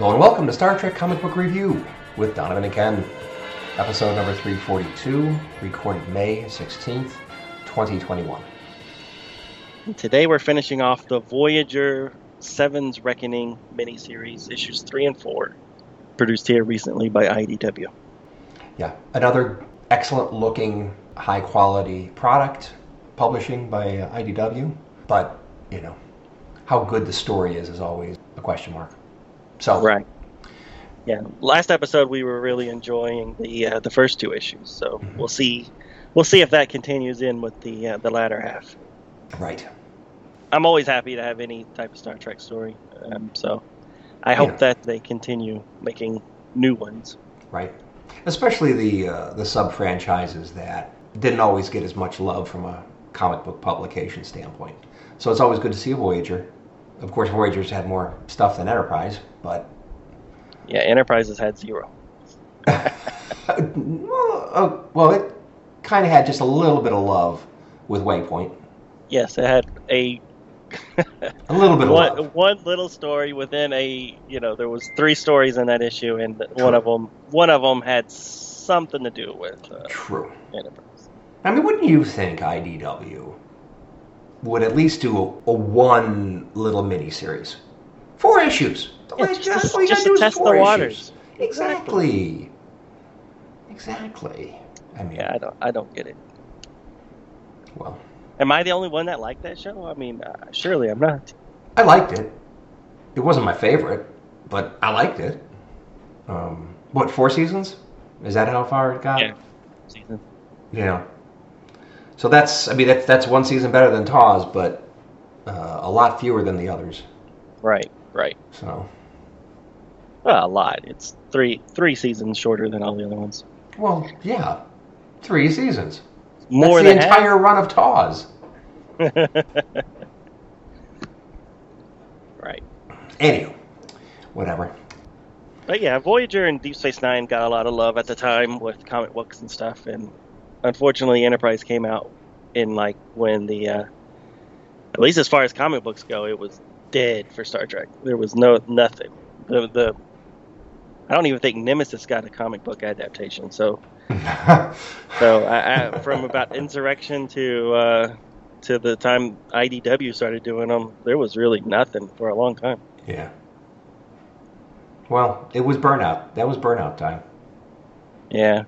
Hello and welcome to Star Trek Comic Book Review with Donovan and Ken. Episode number 342, recorded May 16th, 2021. Today we're finishing off the Voyager Seven's Reckoning miniseries, issues 3 and 4, produced here recently by IDW. Yeah, another excellent looking, high quality product, publishing by IDW. But, you know, how good the story is is always a question mark. So, Right. Yeah, last episode we were really enjoying the uh, the first two issues, so Mhm. we'll see we'll see if that continues in with the uh, the latter half. right. I'm always happy to have any type of Star Trek story, um, so I hope Yeah. that they continue making new ones. Right. Especially the uh, the sub franchises that didn't always get as much love from a comic book publication standpoint. So it's always good to see a Voyager. Of course, Voyager's had more stuff than Enterprise, but Yeah, Enterprise has had zero. well, uh, well, it kind of had just a little bit of love with Waypoint. Yes, it had a A little bit of one, love. one little story within a you know there was three stories in that issue and one of them one of them had something to do with uh, True. Enterprise. I mean, wouldn't you think IDW would at least do a, a one little mini series? Four issues. Yeah, just gotta- all you just gotta do to is test four the issues. waters. Exactly. Exactly. I mean, Yeah, I don't I don't get it. well, Am I the only one that liked that show? I mean, uh, surely I'm not. I liked it. It wasn't my favorite, but I liked it. Um, what, four seasons? Is that how far it got? Yeah. Season. Yeah. So that's, I mean, that's, that's one season better than TAS, but uh, a lot fewer than the others. Right, right. So, Well, a lot. It's three three seasons shorter than all the other ones. well, yeah. Three seasons. More that's than the entire run of TAS. right. Anywho, whatever. But yeah, Voyager and Deep Space Nine got a lot of love at the time with comic books and stuff, and unfortunately, Enterprise came out in like when the, uh, at least as far as comic books go, it was dead for Star Trek. There was no nothing. The the, I don't even think Nemesis got a comic book adaptation. So so I, I, from about Insurrection to uh, to the time IDW started doing them, there was really nothing for a long time. yeah. Well, it was burnout. That was burnout time. Yeah.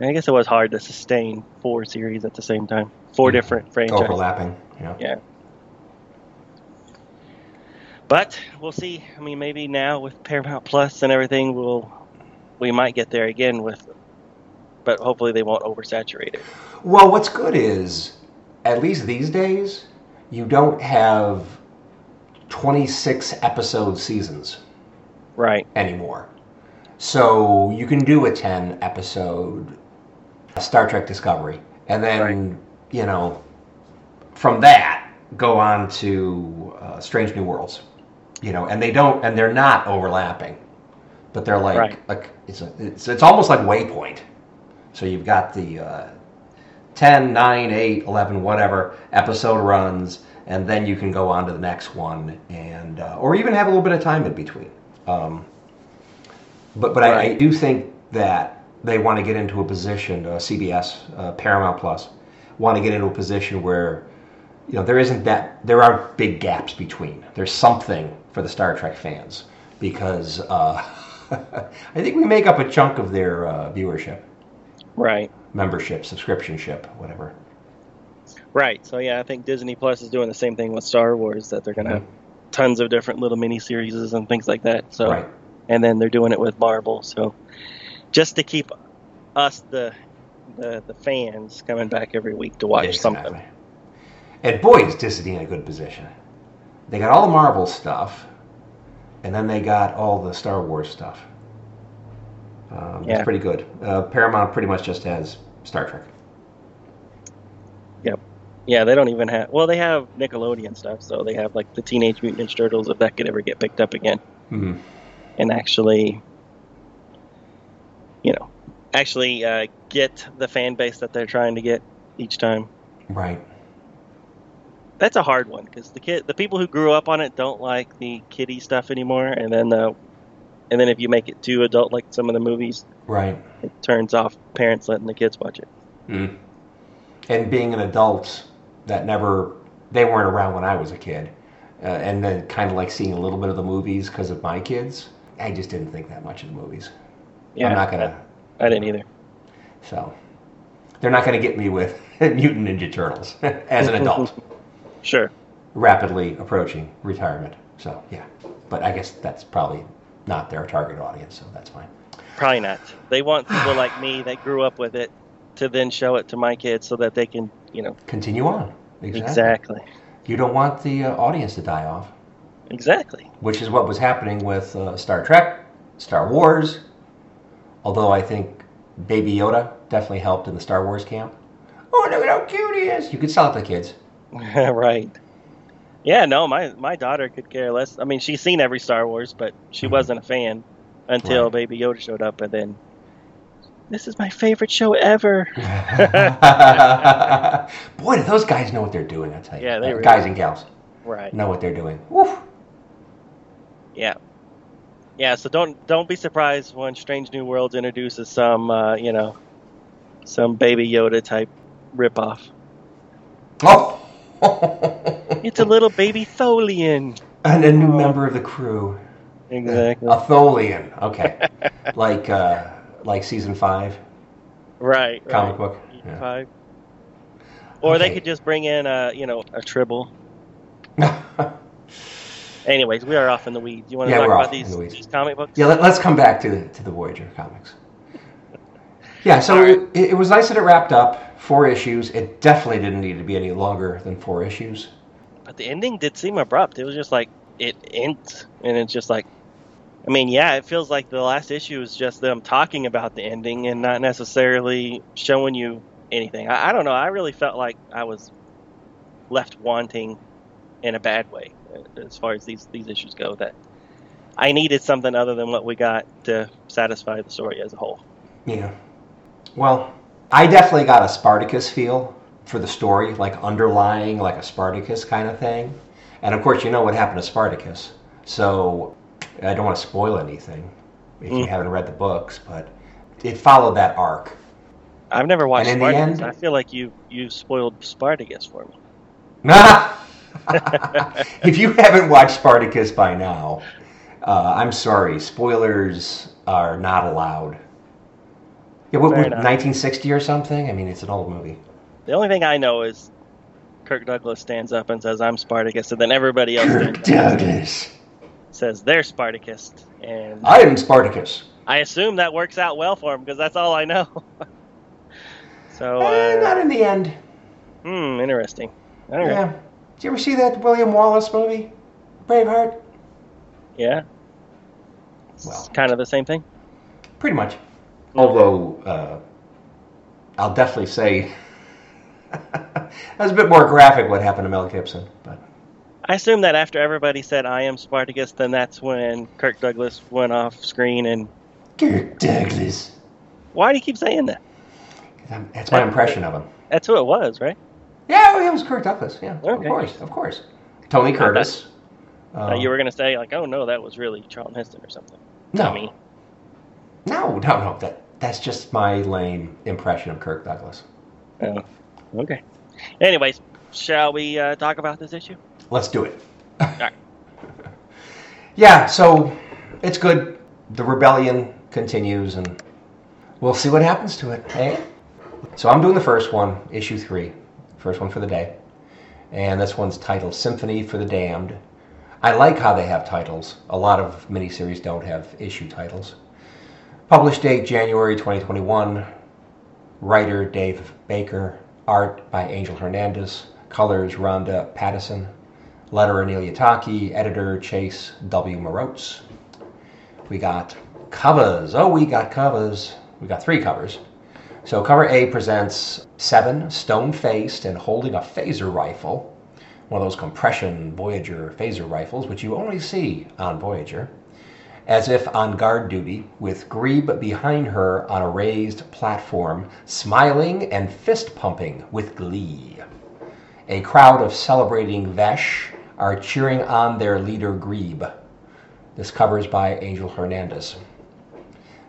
I guess it was hard to sustain four series at the same time. Four different franchises. Overlapping. Yeah. Yeah. But we'll see. I mean, maybe now with Paramount Plus and everything, we'll we might get there again with. But hopefully they won't oversaturate it. Well, what's good is, at least these days, you don't have 26 episode seasons Right. anymore. So you can do a 10 episode Star Trek Discovery. And then, you know, from that, go on to uh, Strange New Worlds. You know, and they don't, and they're not overlapping. But they're like, Right. like it's, a, it's, it's almost like Waypoint. So you've got the uh, 10, 9, 8, 11, whatever episode runs, and then you can go on to the next one, and uh, or even have a little bit of time in between. Um, but but I, I do think that they want to get into a position, uh, CBS, uh, Paramount Plus, want to get into a position where you know there isn't that there aren't big gaps between. There's something for the Star Trek fans because uh, I think we make up a chunk of their uh, viewership, Right. membership, subscriptionship, whatever. Right. So yeah, I think Disney Plus is doing the same thing with Star Wars that they're going to have tons of different little mini series and things like that. So Right. and then they're doing it with Marvel. So just to keep us the the, the fans coming back every week to watch Exactly. something. And boy, is Disney in a good position. They got all the Marvel stuff, and then they got all the Star Wars stuff. Um, Yeah. It's pretty good. Uh, Paramount pretty much just has Star Trek. Yep. Yeah, they don't even have. Well, they have Nickelodeon stuff, so they have like the Teenage Mutant Ninja Turtles if that could ever get picked up again, hmm and actually, you know, actually uh, get the fan base that they're trying to get each time. Right. That's a hard one because the kid, the people who grew up on it, don't like the kiddie stuff anymore, and then the, and then if you make it too adult, like some of the movies, Right. it turns off parents letting the kids watch it. Mm. And being an adult that never, they weren't around when I was a kid, uh, and then kind of like seeing a little bit of the movies because of my kids, I just didn't think that much of the movies. Yeah, I'm not gonna. I didn't either. So they're not gonna get me with Mutant Ninja Turtles as an adult, Sure. rapidly approaching retirement. So yeah, but I guess that's probably not their target audience, so that's fine. Probably not. They want people like me that grew up with it to then show it to my kids so that they can, you know, Continue on. Exactly. exactly, You don't want the uh, audience to die off. exactly. which is what was happening with uh, Star Trek, Star Wars. Although I think Baby Yoda definitely helped in the Star Wars camp. Oh, look at how cute he is! You could sell it to kids. right. Yeah, no, my my daughter could care less. I mean, she's seen every Star Wars, but she Mhm. wasn't a fan until Right. Baby Yoda showed up, and then this is my favorite show ever. Boy, do those guys know what they're doing! I tell you, Yeah, they Uh, really guys and gals Right. know what they're doing. Woof. Yeah. Yeah. So don't don't be surprised when Strange New Worlds introduces some, uh, you know, some Baby Yoda type ripoff. Oh, It's a little baby Tholian. and a new Oh. member of the crew, Exactly. a Tholian. Okay, like uh, like season five Right. right. comic book. Yeah. Five. Or they could just bring in a, you know, a tribble. Anyways, we are off in the weeds. You want to Yeah, talk about these, the these comic books? Yeah, let, us come back to to the Voyager comics. Yeah, so right. it, it was nice that it wrapped up four issues. It definitely didn't need to be any longer than four issues. But the ending did seem abrupt. It was just like it ends, and it's just like, I mean, yeah, it feels like the last issue is just them talking about the ending and not necessarily showing you anything. I, I don't know. I really felt like I was left wanting in a bad way as far as these these issues go. That I needed something other than what we got to satisfy the story as a whole. Yeah. Well, I definitely got a Spartacus feel for the story, like underlying, like a Spartacus kind of thing. And of course, you know what happened to Spartacus. So I don't want to spoil anything if you Mm. haven't read the books, but it followed that arc. I've never watched And in the Spartacus. end- I feel like you you spoiled Spartacus for me. if you haven't watched Spartacus by now, uh, I'm sorry. Spoilers are not allowed. Yeah, what, Fair what, enough. 1960 or something? I mean, it's an old movie. The only thing I know is Kirk Douglas stands up and says, "I'm Spartacus," and then everybody else Kirk stands up and Douglas. says they're Spartacus, and I am Spartacus. I assume that works out well for him because that's all I know. so, Eh, uh, not in the end. hmm, interesting. All right. Yeah. Did you ever see that William Wallace movie, Braveheart? Yeah. Well. It's kind of the same thing. Pretty much. Although, uh, I'll definitely say that was a bit more graphic what happened to Mel Gibson. But I assume that after everybody said "I am Spartacus," then that's when Kirk Douglas went off screen. And Kirk Douglas. why do you keep saying that? That's my impression of him. That's who it was, right? Yeah, it was Kirk Douglas. Yeah, of course, of course. Tony Curtis. Uh, you were gonna say like, "Oh no, that was really Charlton Heston or something." no, no, no, no. That that's just my lame impression of Kirk Douglas. Oh, okay. Anyways, shall we uh, talk about this issue? Let's do it. right. Yeah, so it's good. The rebellion continues, and we'll see what happens to it. Hey, so I'm doing the first one, issue three, first one for the day, and this one's titled "Symphony for the Damned." I like how they have titles. A lot of miniseries don't have issue titles. Published date January 2021. Writer Dave Baker. Art by Angel Hernandez. Colors Rhonda Pattison. Letterer Neil Uyetake, editor Chase W. Marotz. We got covers. Oh, we got covers. We got three covers. So cover A presents Seven, stone-faced and holding a phaser rifle, one of those compression Voyager phaser rifles, which you only see on Voyager, as if on guard duty, with Grebe behind her on a raised platform, smiling and fist-pumping with glee. A crowd of celebrating Vesh are cheering on their leader Grebe. This cover is by Angel Hernandez.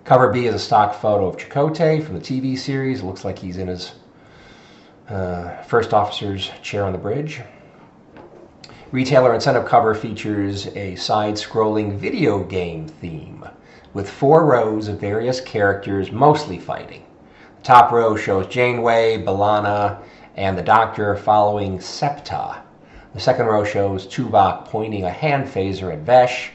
Cover B is a stock photo of Chakotay from the TV series. It looks like he's in his uh, first officer's chair on the bridge. Retailer incentive cover features a side scrolling video game theme with four rows of various characters mostly fighting. The top row shows Janeway, B'Elanna, and the Doctor following Septa. The second row shows Tuvok pointing a hand phaser at Vesh,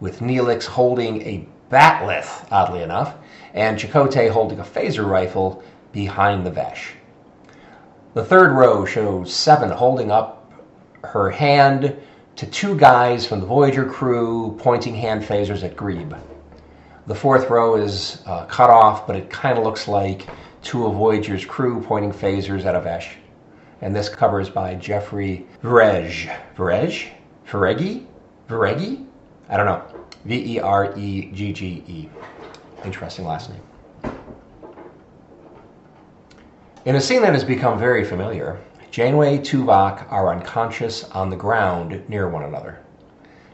with Neelix holding a bat'leth, oddly enough, and Chakotay holding a phaser rifle behind the Vesh. The third row shows Seven holding up her hand to two guys from the Voyager crew pointing hand phasers at Grebe. The fourth row is uh, cut off, but it kind of looks like two of Voyager's crew pointing phasers at a Vesh. And this cover is by Jeffrey Verej. Verej? Veregi? Veregi? I don't know. V E R E G G E. Interesting last name. In a scene that has become very familiar, Janeway Tuvok are unconscious on the ground near one another.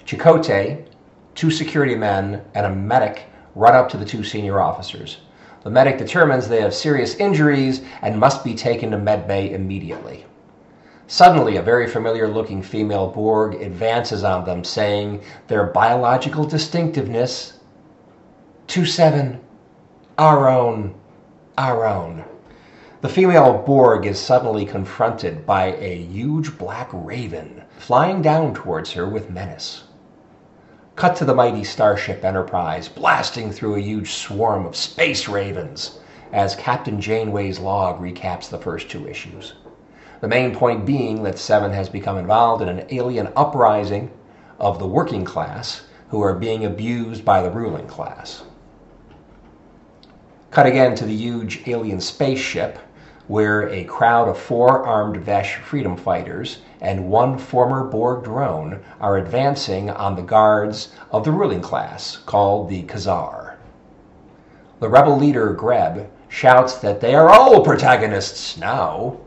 Chakotay, two security men, and a medic run up to the two senior officers. The medic determines they have serious injuries and must be taken to medbay immediately. Suddenly, a very familiar looking female Borg advances on them, saying their biological distinctiveness 2 7, our own, our own. The female Borg is suddenly confronted by a huge black raven flying down towards her with menace. Cut to the mighty starship Enterprise blasting through a huge swarm of space ravens as Captain Janeway's log recaps the first two issues. The main point being that Seven has become involved in an alien uprising of the working class who are being abused by the ruling class. Cut again to the huge alien spaceship where a crowd of four armed Vesh freedom fighters and one former Borg drone are advancing on the guards of the ruling class called the Khazar. The rebel leader Greb shouts that they are all protagonists now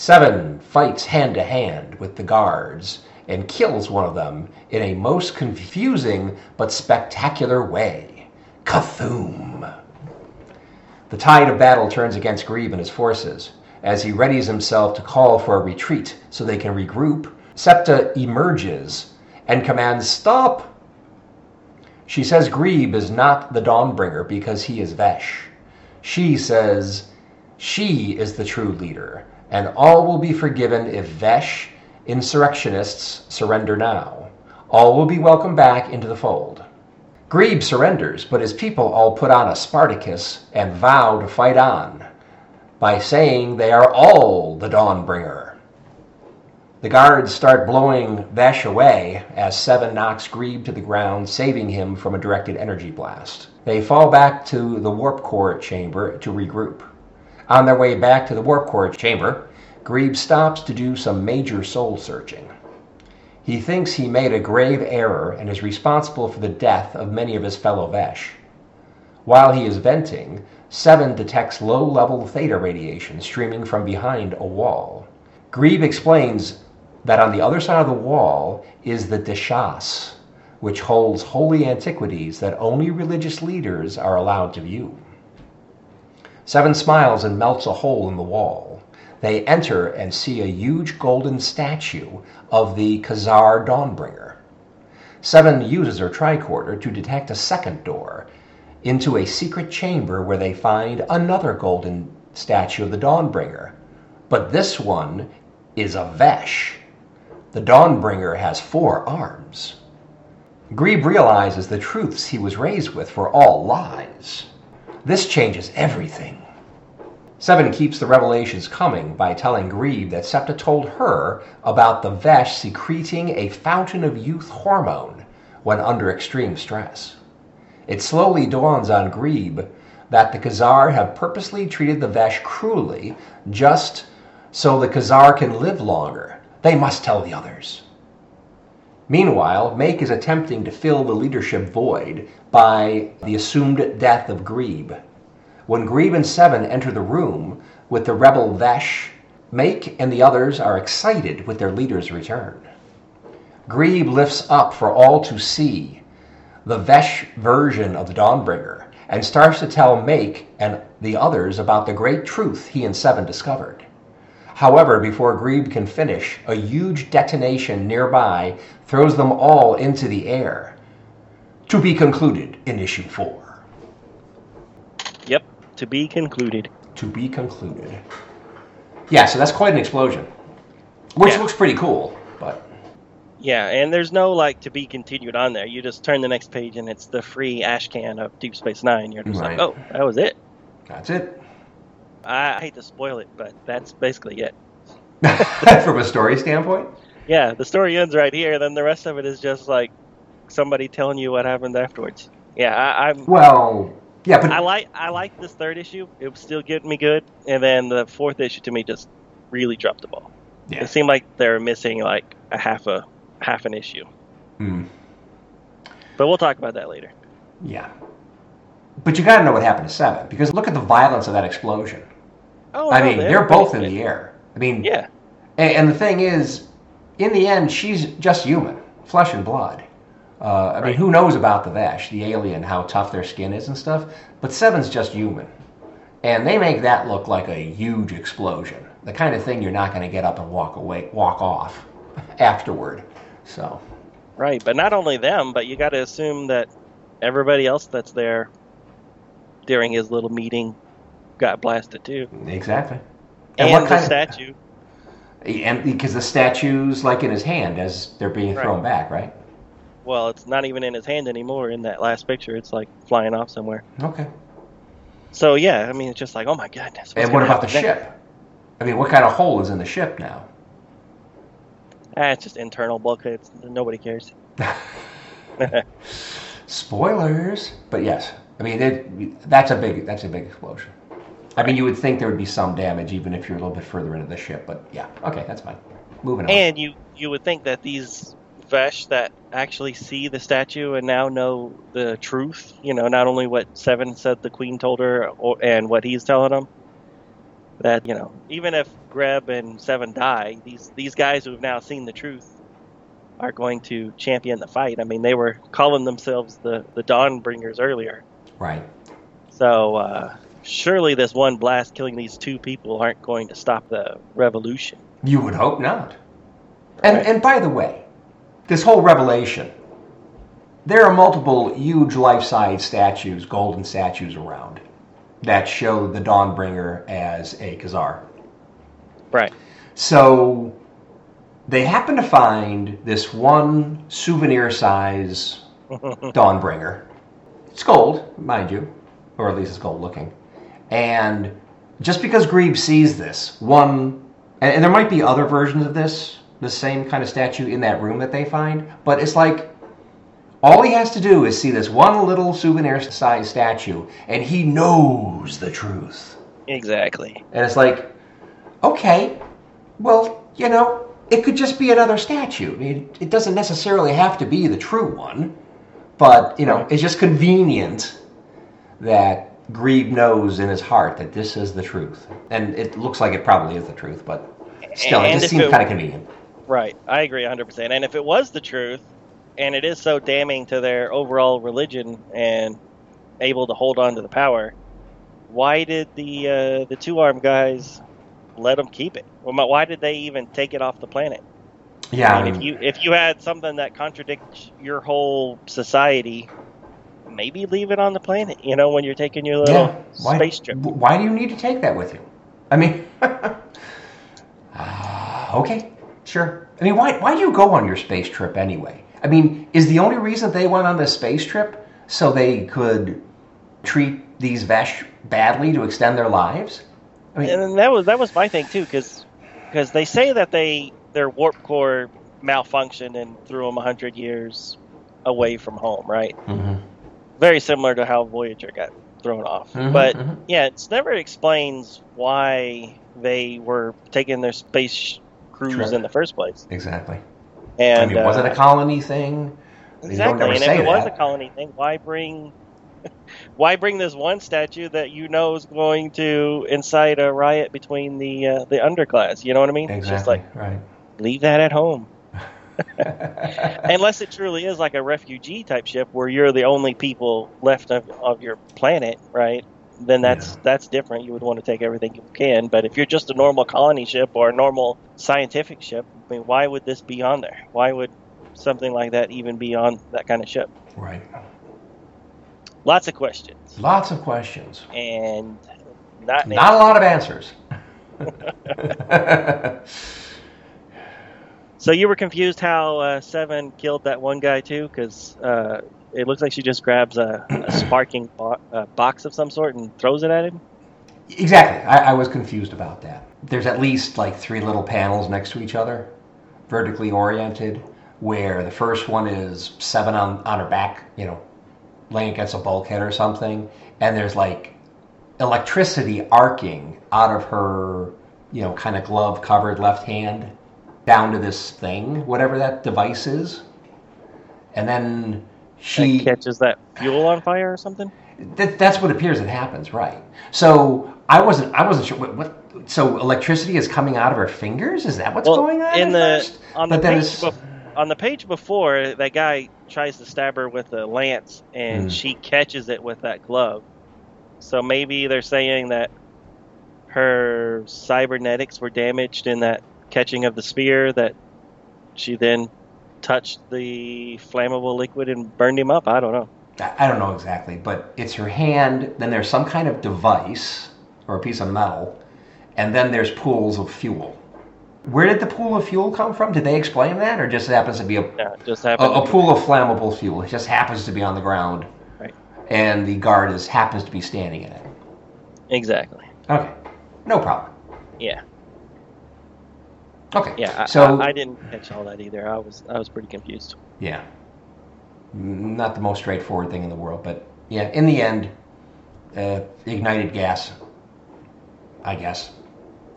Seven fights hand to hand with the guards and kills one of them in a most confusing but spectacular way. Cthulhu. The tide of battle turns against Grebe and his forces. As he readies himself to call for a retreat so they can regroup, Septa emerges and commands, Stop! She says Grebe is not the Dawnbringer because he is Vesh. She says she is the true leader and all will be forgiven if Vesh insurrectionists surrender now. All will be welcomed back into the fold. Grebe surrenders, but his people all put on a Spartacus and vow to fight on by saying they are all the Dawnbringer. The guards start blowing Vesh away as Seven knocks Grebe to the ground, saving him from a directed energy blast. They fall back to the warp core chamber to regroup. On their way back to the warp core chamber, Grebe stops to do some major soul searching. He thinks he made a grave error and is responsible for the death of many of his fellow Vesh. While he is venting, Seven detects low level theta radiation streaming from behind a wall. Grebe explains that on the other side of the wall is the Deshas, which holds holy antiquities that only religious leaders are allowed to view. Seven smiles and melts a hole in the wall. They enter and see a huge golden statue of the Khazar Dawnbringer. Seven uses her tricorder to detect a second door into a secret chamber where they find another golden statue of the Dawnbringer. But this one is a Vesh. The Dawnbringer has four arms. Grebe realizes the truths he was raised with were all lies. This changes everything. Seven keeps the revelations coming by telling Grebe that Septa told her about the Vesh secreting a fountain of youth hormone when under extreme stress. It slowly dawns on Grebe that the Khazar have purposely treated the Vesh cruelly just so the Khazar can live longer. They must tell the others. Meanwhile, Make is attempting to fill the leadership void by the assumed death of Grebe. When Grebe and Seven enter the room with the rebel Vesh, Make and the others are excited with their leader's return. Grebe lifts up for all to see the Vesh version of the Dawnbringer and starts to tell Make and the others about the great truth he and Seven discovered. However, before Grebe can finish, a huge detonation nearby throws them all into the air. To be concluded in issue 4. To be concluded. To be concluded. Yeah, so that's quite an explosion. Which Yeah. looks pretty cool, but Yeah, and there's no like to be continued on there. You just turn the next page and it's the free ash can of Deep Space Nine. You're just Right. like, oh, that was it. that's it. I hate to spoil it, but that's basically it. From a story standpoint? Yeah, the story ends right here. Then the rest of it is just like somebody telling you what happened afterwards. Yeah, I, I'm. Well, yeah, but I like I like this third issue. It was still getting me good, and then the fourth issue to me just really dropped the ball. Yeah. It seemed like they were missing like a half a half an issue. Hmm, But we'll talk about that later. yeah. But you got to know what happened to Seven because look at the violence of that explosion. Oh, I no, mean, they- they're both in the air. I mean, Yeah, And, and the thing is, in the end, she's just human, flesh and blood. Uh, I mean, who knows about the Vesh, the alien, how tough their skin is and stuff? But Seven's just human. And they make that look like a huge explosion. The kind of thing you're not going to get up and walk away, walk off afterward. So, right. But not only them, but you got to assume that everybody else that's there during his little meeting got blasted too, exactly. and, what the kind of- statue. And because the statue's like in his hand as they're being Right. thrown back, right? Well, it's not even in his hand anymore. In that last picture, it's like flying off somewhere. Okay. So yeah, I mean, it's just like, oh my goodness. and what about the next? ship? I mean, what kind of hole is in the ship now? Ah, it's just internal bulkheads. Nobody cares. Spoilers, but yes, I mean it, that's a big that's a big explosion. I mean, you would think there would be some damage even if you're a little bit further into the ship, but yeah, okay, that's fine. Moving on. And you you would think that these Vesh that actually see the statue and now know the truth, you know, not only what Seven said the Queen told her or, and what he's telling them, that you know, even if Greb and Seven die, these these guys who have now seen the truth are going to champion the fight. I mean, they were calling themselves the the Dawnbringers earlier, right. so uh, surely this one blast killing these two people aren't going to stop the revolution. You would hope not. And Right. and by the way, this whole revelation, there are multiple huge life-size statues, golden statues around that show the Dawnbringer as a Khazar. Right. So they happen to find this one souvenir size Dawnbringer. It's gold, mind you, or at least it's gold looking. And just because Grebe sees this one, and, and there might be other versions of this, the same kind of statue in that room that they find, but it's like all he has to do is see this one little souvenir sized statue, and he knows the truth. Exactly. And it's like, okay, well, you know, it could just be another statue. I mean, it doesn't necessarily have to be the true one, but, you know, it's just convenient that Grebe knows in his heart that this is the truth. And it looks like it probably is the truth, but still, it just seems it- kind of convenient. Right. I agree 100%. And if it was the truth, and it is so damning to their overall religion and able to hold on to the power, why did the uh, the two armed guys let them keep it? Well, why did they even take it off the planet? Yeah, I mean, if you if you had something that contradicts your whole society, maybe leave it on the planet. You know, when you're taking your little yeah. Why, space trip. Why do you need to take that with you? I mean, ah, okay, sure. I mean, why, why do you go on your space trip anyway? I mean, is the only reason they went on this space trip so they could treat these Vesh badly to extend their lives? I mean, and that was that was my thing too, because they say that they their warp core malfunctioned and threw them hundred years away from home, right? mhm, Very similar to how Voyager got thrown off. mhm, But mhm. yeah, it's never explains why they were taking their space cruise in the first place. exactly. And I mean, was it uh, a colony thing? Exactly, and if it was a colony thing, why bring, why bring this one statue that you know is going to incite a riot between the uh, the underclass? You know what I mean? It's just Exactly. like right. leave that at home, unless it truly is like a refugee type ship where you're the only people left of, of your planet, right? Then that's Yeah. that's different. You would want to take everything you can, but if you're just a normal colony ship or a normal scientific ship, I mean, why would this be on there? Why would something like that even be on that kind of ship? right. Lots of questions, Lots of questions. and not Not a lot of answers. So you were confused how uh, Seven killed that one guy too, because uh, it looks like she just grabs a, a sparking bo- uh, box of some sort and throws it at him. exactly. I, I was confused about that. There's at least like three little panels next to each other, vertically oriented, where the first one is Seven on, on her back, you know, laying against a bulkhead or something, and there's like electricity arcing out of her, you know, kind of glove covered left hand down to this thing, whatever that device is. And then she That catches that fuel on fire or something. that, that's what appears that happens, right? So I wasn't I wasn't sure what, what so electricity is coming out of her fingers. Is that what's Well, going on? in the first? on the But page it's- bef- on the page before, that guy tries to stab her with a lance, and Mm. she catches it with that glove. So maybe they're saying that her cybernetics were damaged in that catching of the spear. That she then touched the flammable liquid and burned him up. I don't know. I don't know exactly, but it's her hand. Then there's some kind of device or a piece of metal, and then there's pools of fuel. Where did the pool of fuel come from? Did they explain that, or just happens to be a Yeah, just a, a pool of flammable fuel? It just happens to be on the ground, Right. and the guard is happens to be standing in it. Exactly. Okay, no problem. Yeah. Okay, Yeah. I, so I, I didn't catch all that either. I was I was pretty confused. Yeah. Not the most straightforward thing in the world, but yeah, in the end, uh, ignited gas, I guess.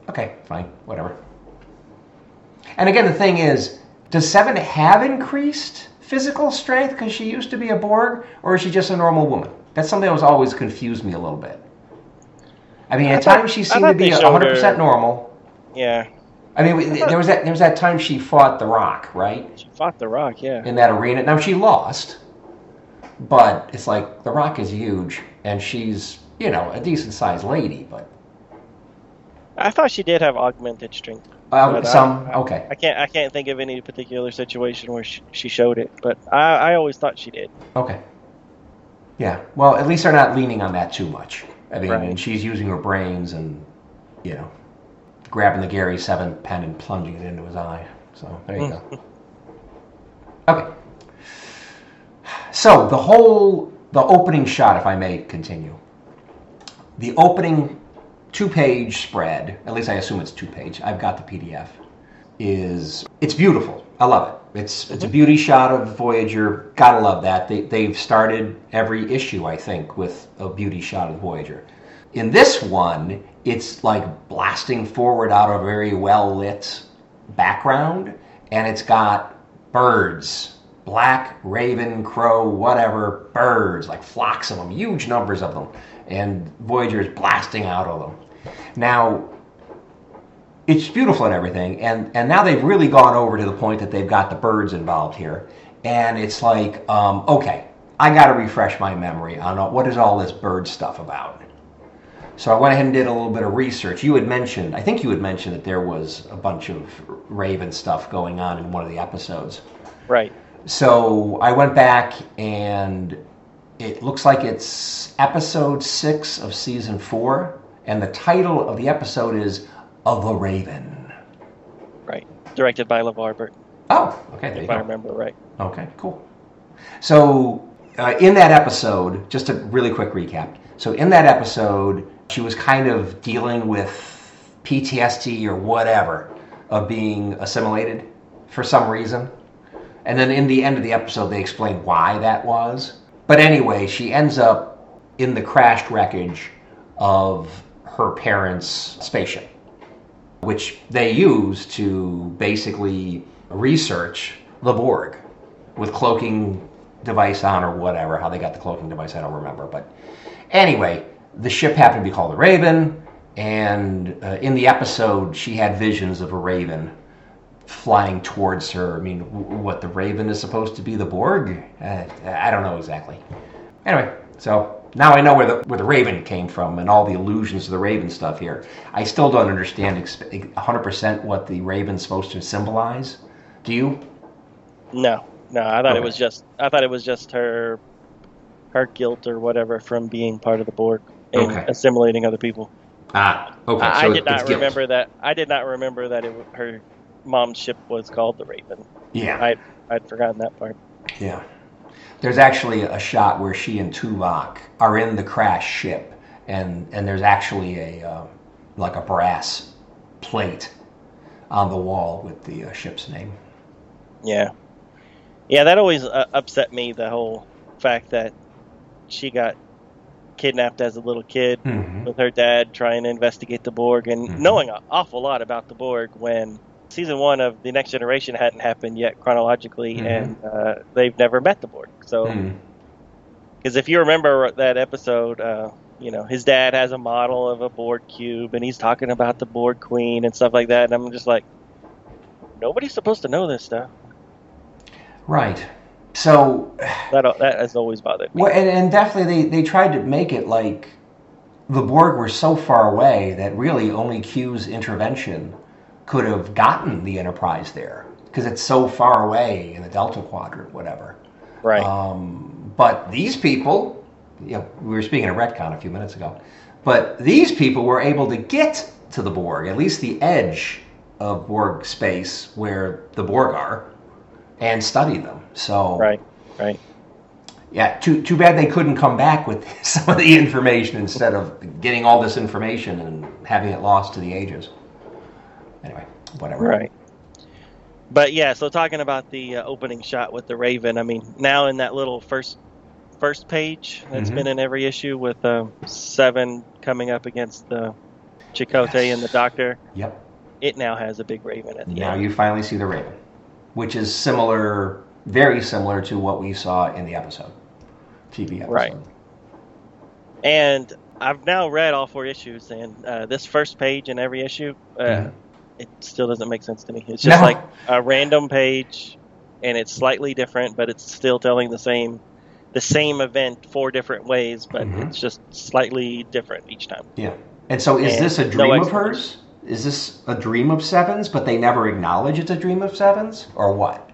Okay, fine, whatever. And again, the thing is, does Seven have increased physical strength because she used to be a Borg, or is she just a normal woman? That's something that was always confused me a little bit. I mean, I at thought- times she seemed to be 100% her- normal. Yeah. I mean, there was that there was that time she fought the Rock, right? She fought the Rock. Yeah. in that arena. Now she lost, but it's like The Rock is huge, and she's you know a decent sized lady, but I thought she did have augmented strength. uh, But I- some okay, I can't I can't think of any particular situation where she, she showed it, but I, I always thought she did. okay, yeah. Well, at least they're not leaning on that too much. I mean, Right. and she's using her brains and you know grabbing the Gary Seven pen and plunging it into his eye. So there you go. Okay. So the whole the opening shot, if I may continue, the opening two-page spread. At least I assume it's two-page. I've got the PDF. Is it's beautiful. I love it. It's it's a mm-hmm. beauty shot of Voyager. Gotta love that. They they've started every issue I think with a beauty shot of Voyager. In this one, it's like blasting forward out of a very well lit background, and it's got birds, black, raven, crow, whatever, birds, like flocks of them, huge numbers of them, and Voyager is blasting out of them. Now, it's beautiful and everything, and, and now they've really gone over to the point that they've got the birds involved here, and it's like, um, okay, I got to refresh my memory on what is all this bird stuff about. So I went ahead and did a little bit of research. You had mentioned, I think you had mentioned that there was a bunch of Raven stuff going on in one of the episodes. Right. So I went back and it looks like it's episode six of season four, and the title of the episode is Of a Raven. Right. Directed by LeVar Burton, Oh, okay, if I remember right. Okay, cool. So, uh, in that episode, just a really quick recap. So, in that episode, She was kind of dealing with PTSD or whatever of being assimilated for some reason. And then in the end of the episode, they explain why that was. But anyway, she ends up in the crashed wreckage of her parents' spaceship, which they use to basically research the Borg with cloaking device on or whatever. How they got the cloaking device, I don't remember. But anyway, the ship happened to be called the Raven, and uh, in the episode, she had visions of a raven flying towards her. I mean, w- what the raven is supposed to be the Borg? Uh, I don't know exactly. Anyway, so now I know where the where the raven came from and all the allusions to the raven stuff here. I still don't understand ex- 100% what the raven's supposed to symbolize. Do you? No, no, I thought Okay. it was just I thought it was just her her guilt or whatever from being part of the Borg and Okay. assimilating other people. Ah, okay. I, so I did not guilt. remember that. I did not remember that it, her mom's ship was called the Raven. Yeah. I I'd forgotten that part. Yeah. There's actually a shot where she and Tuvok are in the crash ship, and, and there's actually a uh, like a brass plate on the wall with the uh, ship's name. Yeah, yeah, that always uh, upset me. The whole fact that she got kidnapped as a little kid Mm-hmm. with her dad trying to investigate the Borg and Mhm. knowing an awful lot about the Borg when season one of the Next Generation hadn't happened yet chronologically, Mhm. and uh, they've never met the Borg. So, because if you remember that episode, uh, you know his dad has a model of a Borg cube, and he's talking about the Borg Queen and stuff like that, and I'm just like, nobody's supposed to know this stuff. Right. So, That that has always bothered me. well, and, and definitely they, they tried to make it like the Borg were so far away that really only Q's intervention could have gotten the Enterprise there because it's so far away in the Delta Quadrant, whatever. Right. Um, but these people, you know, we were speaking of retcon a few minutes ago, but these people were able to get to the Borg, at least the edge of Borg space where the Borg are, and study them. So, right. Right. yeah, too, too bad they couldn't come back with some of the information instead of getting all this information and having it lost to the ages. Anyway, whatever. Right. But yeah, so talking about the uh, opening shot with the Raven, I mean, now in that little first first page that's Mhm. been in every issue with uh, Seven coming up against the Chakotay Yes. and the Doctor, Yep. it now has a big Raven at the Now end. Now you finally see the Raven, which is similar, very similar to what we saw in the episode, TV episode. Right. And I've now read all four issues, and uh, this first page in every issue, uh, Mhm. it still doesn't make sense to me. It's just No. like a random page, and it's slightly different, but it's still telling the same the same event four different ways, but Mhm. it's just slightly different each time. Yeah. And so, is And this a no dream of explanation. hers? Is this a dream of sevens, but they never acknowledge it's a dream of sevens, or what?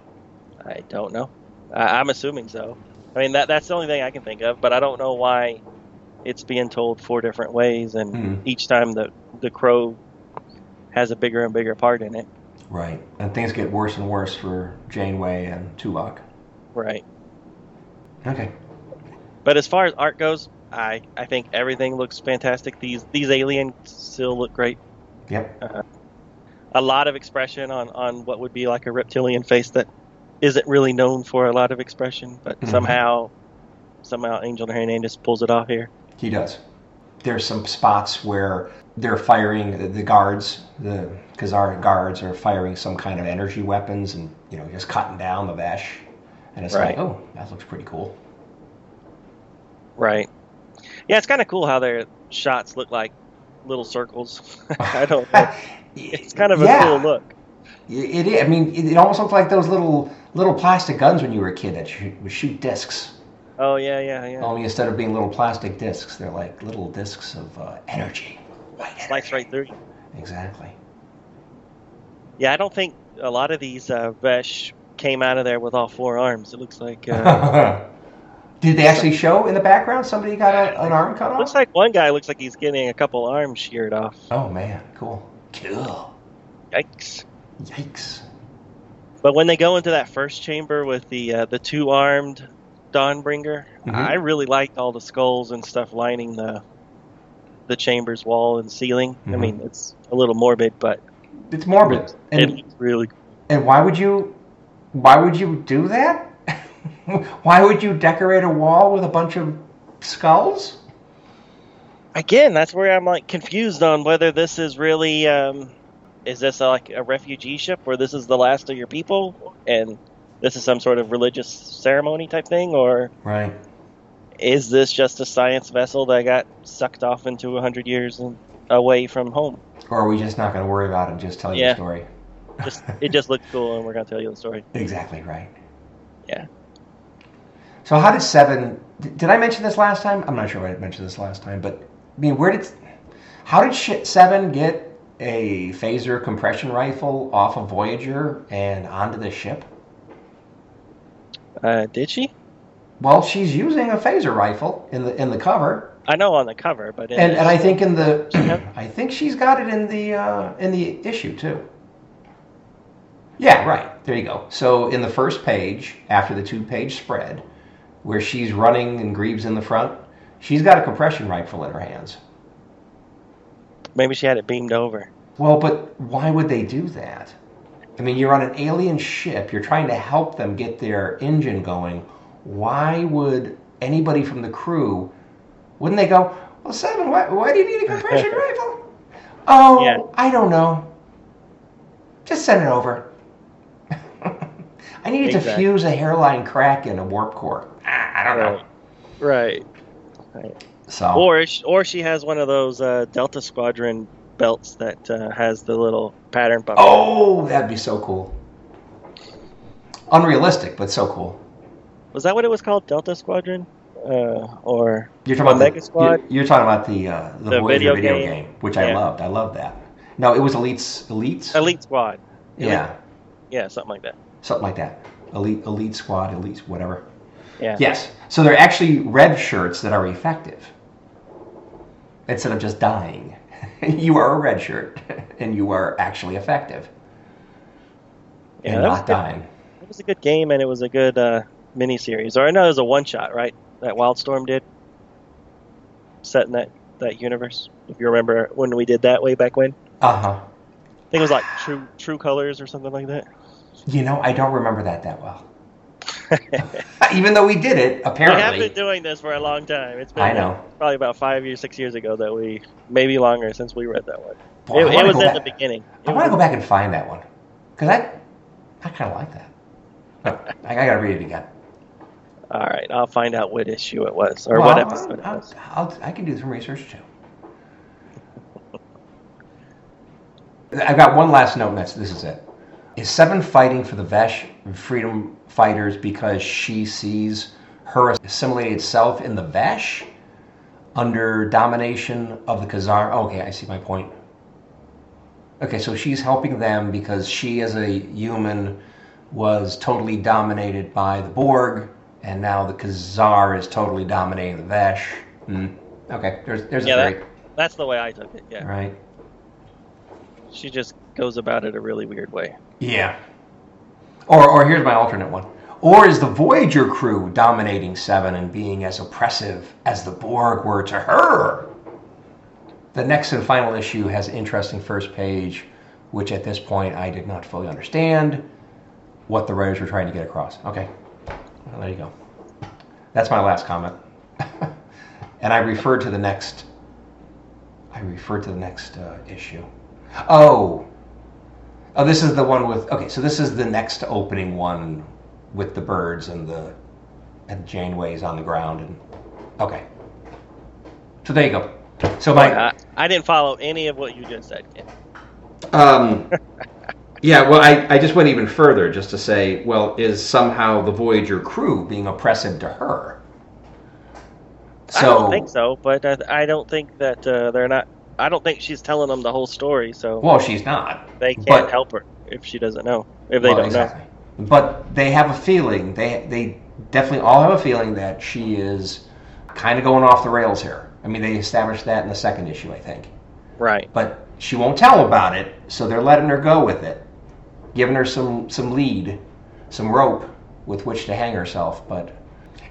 I don't know. I, I'm assuming so. I mean, that that's the only thing I can think of, but I don't know why it's being told four different ways, and Mhm. each time the the crow has a bigger and bigger part in it. Right. And things get worse and worse for Janeway and Tuvok. Right. Okay. But as far as art goes, I, I think everything looks fantastic. These these aliens still look great. Yep. A lot of expression on, on what would be like a reptilian face that isn't really known for a lot of expression, but Mhm. somehow somehow Angel Hernandez pulls it off here. He does. There's some spots where they're firing the, the guards, the our guards are firing some kind of energy weapons and you know just cutting down the Vesh, and it's like, oh, that looks pretty cool. Right. Yeah, it's kind of cool how their shots look like little circles. I don't know. It's kind of a Yeah. cool look. It, it, I mean, it, it almost looked like those little little plastic guns when you were a kid that shoot, would shoot discs. Oh yeah, yeah, yeah. Only instead of being little plastic discs, they're like little discs of uh, energy. White energy. Slice right through. you. Exactly. Yeah, I don't think a lot of these uh, Vesh came out of there with all four arms. It looks like uh, Did they actually show in the background somebody got a, an arm cut off? looks like one guy looks like he's getting a couple arms sheared off. oh man, cool. Cool. Yikes! Yikes. But when they go into that first chamber with the uh, the two armed Dawnbringer, Mhm. I really liked all the skulls and stuff lining the the chamber's wall and ceiling. I Mhm. mean, it's a little morbid, but It's morbid. it And, really cool. and why would you why would you do that? why would you decorate a wall with a bunch of skulls? Again, that's where I'm like confused on whether this is really um, is this like a refugee ship where this is the last of your people and this is some sort of religious ceremony type thing, or Right. is this just a science vessel that got sucked off into a hundred years and away from home? Or are we just not going to worry about it and just tell you Yeah. the story? Just it just looked cool, and we're gonna tell you the story. Exactly right. Yeah. So how did Seven? Did I mention this last time? I'm not sure if I mentioned this last time, but I mean, where did? How did shit Seven get a phaser compression rifle off of Voyager and onto the ship? Uh, did she? Well, she's using a phaser rifle in the in the cover, I know on the cover, but and and I think in the I think she's got it in the uh, in the issue too. Yeah, right. There you go. So in the first page, after the two-page spread, where she's running and Greaves in the front, she's got a compression rifle in her hands. maybe she had it beamed over. Well, but why would they do that? I mean, you're on an alien ship. You're trying to help them get their engine going. Why would anybody from the crew? Wouldn't they go? Well, Seven, why, why do you need a compression rifle? Oh, Yeah. I don't know. Just send it over. I needed to fuse a hairline crack in a warp core. Ah, I don't know. Right. Right. So Or sh- or she has one of those uh, Delta Squadron belts that uh, has the little pattern bump. oh, that'd be so cool. Unrealistic, but so cool. Was that what it was called? Delta Squadron? Uh, or You're talking about Omega the, Squad? You're, you're talking about the uh, the, The Voyager video video, game? game. which I loved. I loved that. No, it was Elites. Elites. Elite Squad? Yeah, Yeah, something like that. something like that. Elite, Elite Squad, Elite, whatever. Yeah. Yes. So they're actually red shirts that are effective instead of just dying. you are a red shirt, and you are actually effective Yeah, and not dying. It was a good game, and it was a good uh, miniseries. Or I know it was a one shot, right? That Wildstorm did, set in that that universe. If you remember when we did that way back when, Uh huh. I think it was like True True Colors or something like that. You know, I don't remember that that well. Even though we did it, apparently. We have been doing this for a long time. It's been I know. probably about five years, six years ago that we, maybe longer since we read that one. Boy, it, it was at back- the beginning. I want to go back and find that one because I, I kind of like that. But I, I gotta read it again. All right, I'll find out what issue it was or Well, what I'll- episode it I'll. I'll, I can do some research too. I've got one last note, and that's this is it. Is Seven fighting for the Vesh freedom fighters because she sees her assimilated self in the Vesh under domination of the Khazar? Okay, I see my point. Okay, so she's helping them because she, as a human, was totally dominated by the Borg, and now the Khazar is totally dominating the Vesh. Hmm. Okay, there's there's Yeah, a theory. That's the way I took it. Yeah, Right. she just goes about it a really weird way. Yeah. Or, or here's my alternate one. Or is the Voyager crew dominating Seven and being as oppressive as the Borg were to her? The next and final issue has interesting first page, which at this point I did not fully understand what the writers were trying to get across. Okay, well, there you go. That's my last comment. and I refer to the next. I refer to the next uh, issue. Oh, Oh, this is the one with. Okay, so this is the next opening one with the birds and the and Janeway's on the ground and. Okay. So there you go. So my I, I didn't follow any of what you just said. Ken. um. Yeah, well, I, I just went even further just to say, well, is somehow the Voyager crew being oppressive to her? I don't think so, but I, I don't think that uh, they're not. I don't think she's telling them the whole story, so Well, she's not. they can't but- help her if she doesn't know. If they Well, don't exactly. But they have a feeling. They they definitely all have a feeling that she is kind of going off the rails here. I mean, they established that in the second issue, I think. right? But she won't tell about it, so they're letting her go with it, giving her some some lead, some rope with which to hang herself. But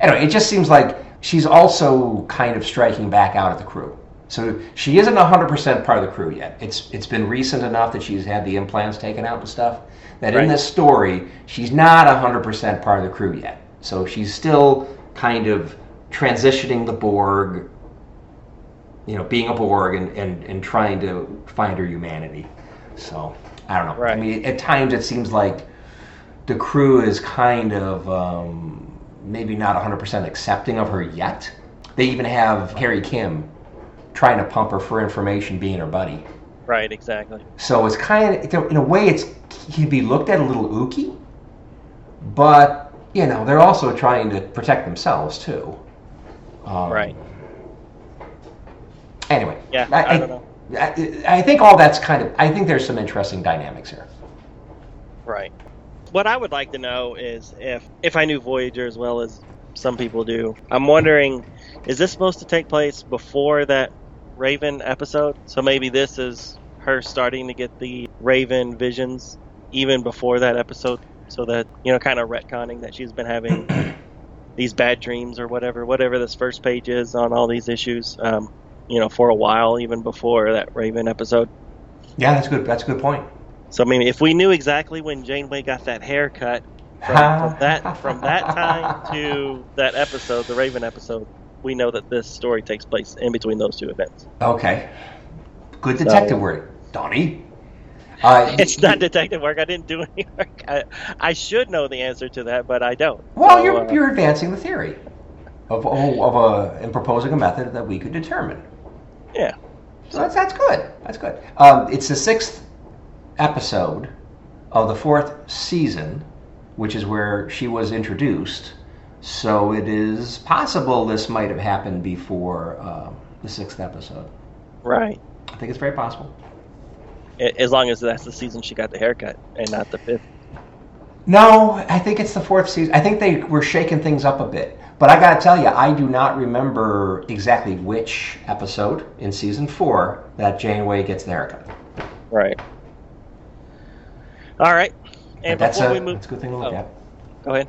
anyway, it just seems like she's also kind of striking back out at the crew. So she isn't 100% part of the crew yet. It's it's been recent enough that she's had the implants taken out and stuff that in this story she's not 100% part of the crew yet. So she's still kind of transitioning the Borg, you know, being a Borg and, and, and trying to find her humanity. So I don't know. I mean, at times it seems like the crew is kind of um, maybe not 100% accepting of her yet. They even have Harry Kim trying to pump her for information, being her buddy. Right, exactly. So it's kind of, in a way, it's can be looked at a little ooky, but you know they're also trying to protect themselves too. Um, Right. Anyway, Yeah, I don't know. I, I think all that's kind of. I think there's some interesting dynamics here. Right. What I would like to know is if if I knew Voyager as well as some people do, I'm wondering, is this supposed to take place before that Raven episode? So maybe this is her starting to get the Raven visions even before that episode, so that you know, kind of retconning that she's been having these bad dreams or whatever, whatever this first page is on all these issues. Um, you know, for a while, even before that Raven episode. Yeah, that's good. That's a good point. So I mean, if we knew exactly when Janeway got that haircut from, from that from that time to that episode, the Raven episode, we know that this story takes place in between those two events. Okay. Good detective work, Donnie. Uh, It's not detective work. I didn't do any work. I, I should know the answer to that, but I don't. Well, So, you're, uh, you're advancing the theory of, of, of a, and proposing a method that we could determine. yeah, So that's, that's good. That's good. Um, it's the sixth episode of the fourth season, which is where she was introduced. So it is possible this might have happened before um, the sixth episode. right. I think it's very possible. As long as that's the season she got the haircut and not the fifth. No, I think it's the fourth season. I think they were shaking things up a bit. But I got to tell you, I do not remember exactly which episode in season four that Janeway gets the haircut. Right. All right. And But that's before a, we move, that's a good thing to look oh. at. go ahead.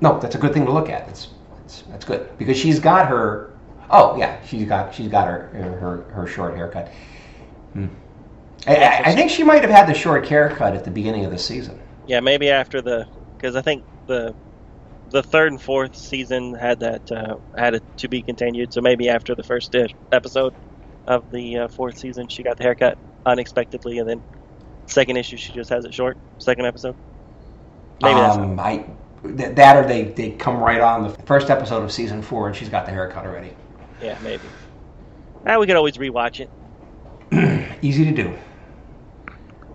No, that's a good thing to look at. It's, it's that's good because she's got her. Oh yeah, she's got she's got her her, her short haircut. Hmm. I, I, think she might have had the short haircut at the beginning of the season. Yeah, maybe after the because I think the the third and fourth season had that uh, had it to be continued. So maybe after the first episode of the uh, fourth season, she got the haircut unexpectedly, and then second issue she just has it short. Second episode. Maybe that's um, I th- that or they they come right on the first episode of season four and she's got the haircut already. yeah, maybe. Ah, we could always rewatch it. Easy to do.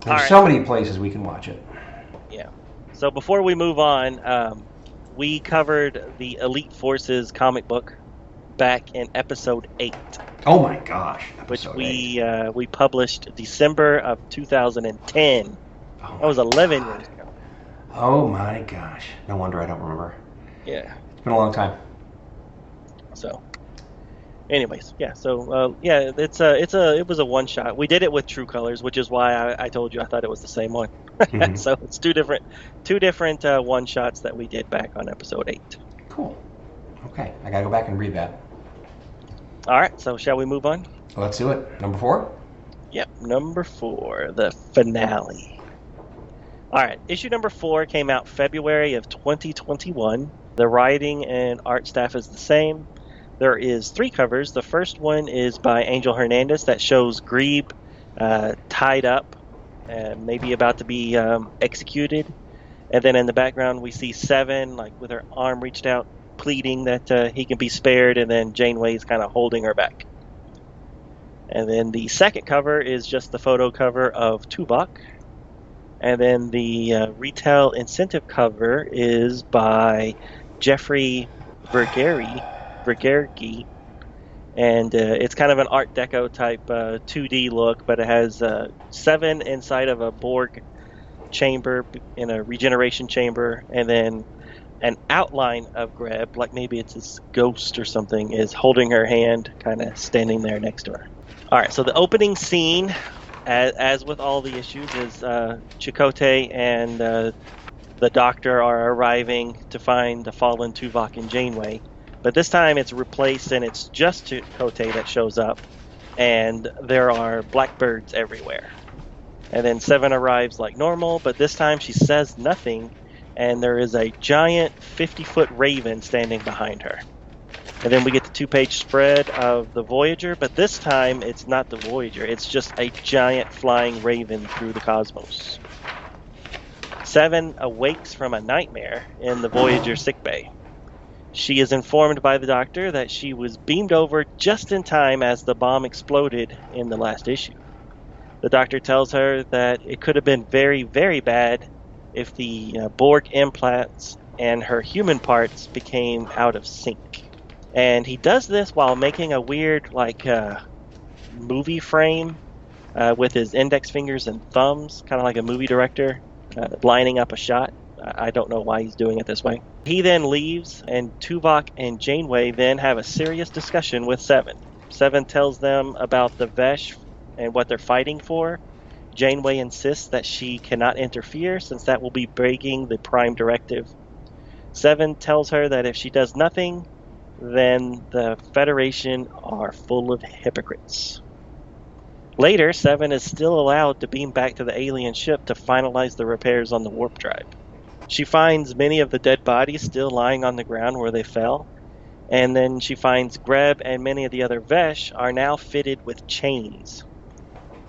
There's right. so many places we can watch it. Yeah. So before we move on, um, we covered the Elite Forces comic book back in episode eight. Oh my gosh! which episode we uh, we published December of 2010. Oh That was 11 God. years. Oh my gosh! No wonder I don't remember. Yeah. It's been a long time. So, anyways, yeah. So uh, yeah, it's a it's a it was a one shot. We did it with True Colors, which is why I, I told you I thought it was the same one. Mhm. so it's two different two different uh, one shots that we did back on episode eight. Cool. Okay, I gotta go back and read that. All right. So shall we move on? Let's do it. Number four. Yep, number four, the finale. All right, issue number four came out February of 2021. The writing and art staff is the same. There is three covers. The first one is by Angel Hernandez that shows Grebe uh, tied up, uh, maybe about to be um, executed. And then in the background, we see Seven, like with her arm reached out, pleading that uh, he can be spared. And then Janeway is kind of holding her back. And then the second cover is just the photo cover of Tuvok. And then the uh, retail incentive cover is by Jeffrey Vergeri, Vergergi. And uh, it's kind of an Art Deco type uh, 2D look, but it has uh, seven inside of a Borg chamber in a regeneration chamber, and then an outline of Greb, like maybe it's his ghost or something, is holding her hand, kind of standing there next to her. All right, so the opening scene, as, as with all the issues, is uh, Chakotay and uh, the Doctor are arriving to find the fallen Tuvok and Janeway. But this time it's replaced and it's just Chakotay that shows up. and there are blackbirds everywhere. And then Seven arrives like normal, but this time she says nothing, and there is a giant 50 foot raven standing behind her. And then we get the two page spread of the Voyager, but this time it's not the Voyager, it's just a giant flying raven through the cosmos. Seven awakes from a nightmare in the Voyager sickbay. She is informed by the doctor that she was beamed over just in time as the bomb exploded in the last issue. The doctor tells her that it could have been very, very bad if the uh, Borg implants and her human parts became out of sync and he does this while making a weird like uh, movie frame uh, with his index fingers and thumbs, kind of like a movie director uh, lining up a shot. I don't know why he's doing it this way. He then leaves, and Tuvok and Janeway then have a serious discussion with Seven. Seven tells them about the Vesh and what they're fighting for. Janeway insists that she cannot interfere since that will be breaking the Prime Directive. Seven tells her that if she does nothing, then the Federation are full of hypocrites. Later, Seven is still allowed to beam back to the alien ship to finalize the repairs on the warp drive. She finds many of the dead bodies still lying on the ground where they fell, and then she finds Greb and many of the other Vesh are now fitted with chains.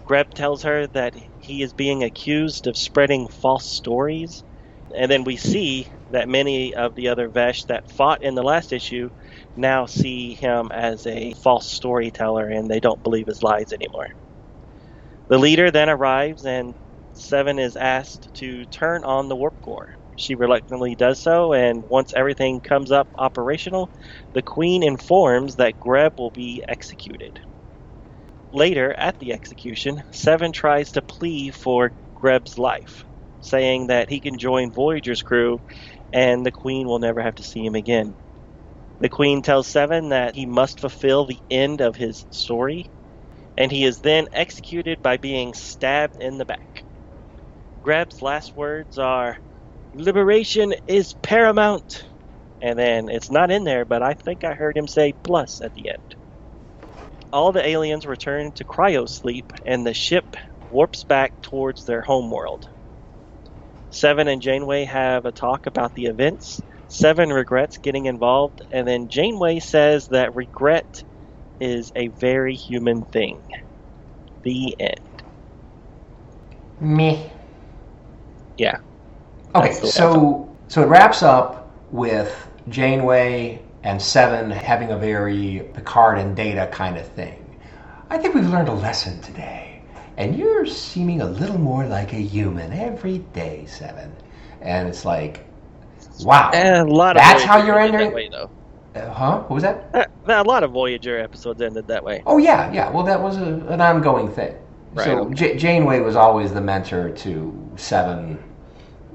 Greb tells her that he is being accused of spreading false stories, and then we see that many of the other Vesh that fought in the last issue now see him as a false storyteller and they don't believe his lies anymore. The leader then arrives and Seven is asked to turn on the warp core. She reluctantly does so, and once everything comes up operational, the Queen informs that Greb will be executed. Later, at the execution, Seven tries to plead for Greb's life, saying that he can join Voyager's crew and the Queen will never have to see him again. The Queen tells Seven that he must fulfill the end of his story, and he is then executed by being stabbed in the back. Greb's last words are, Liberation is paramount. And then it's not in there, but I think I heard him say plus at the end. All the aliens return to cryosleep, and the ship warps back towards their homeworld. Seven and Janeway have a talk about the events Seven regrets getting involved, and then Janeway says that regret is a very human thing. The end. Me. Yeah. Okay, so so it wraps up with Janeway and Seven having a very Picard and Data kind of thing. I think we've learned a lesson today, and you're seeming a little more like a human every day, Seven. And it's like, Wow. a lot of That's how you're entering. that way, though. Uh, huh? What was that? Uh, a lot of Voyager episodes ended that way. Oh yeah, yeah. Well, that was a, an ongoing thing. Right, So. J- Janeway was always the mentor to Seven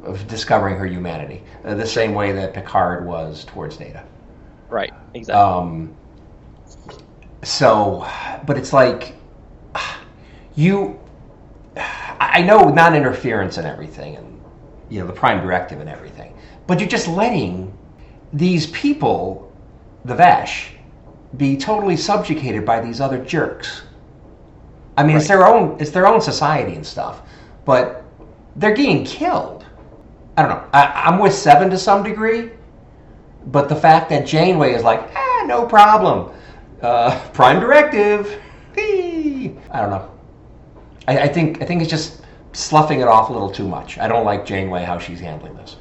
of discovering her humanity, uh, the same way that Picard was towards Data. Right. Exactly. Um, so, but it's like you. I know non-interference and everything, and you know the prime directive and everything, but you're just letting these people, the Vesh, be totally subjugated by these other jerks. I mean, it's their own it's their own society and stuff, but they're getting killed. I don't know. I, I'm with Seven to some degree, but the fact that Janeway is like, ah, no problem, uh, Prime Directive, Whee!" I don't know. I, I think I think it's just sloughing it off a little too much. I don't like Janeway how she's handling this.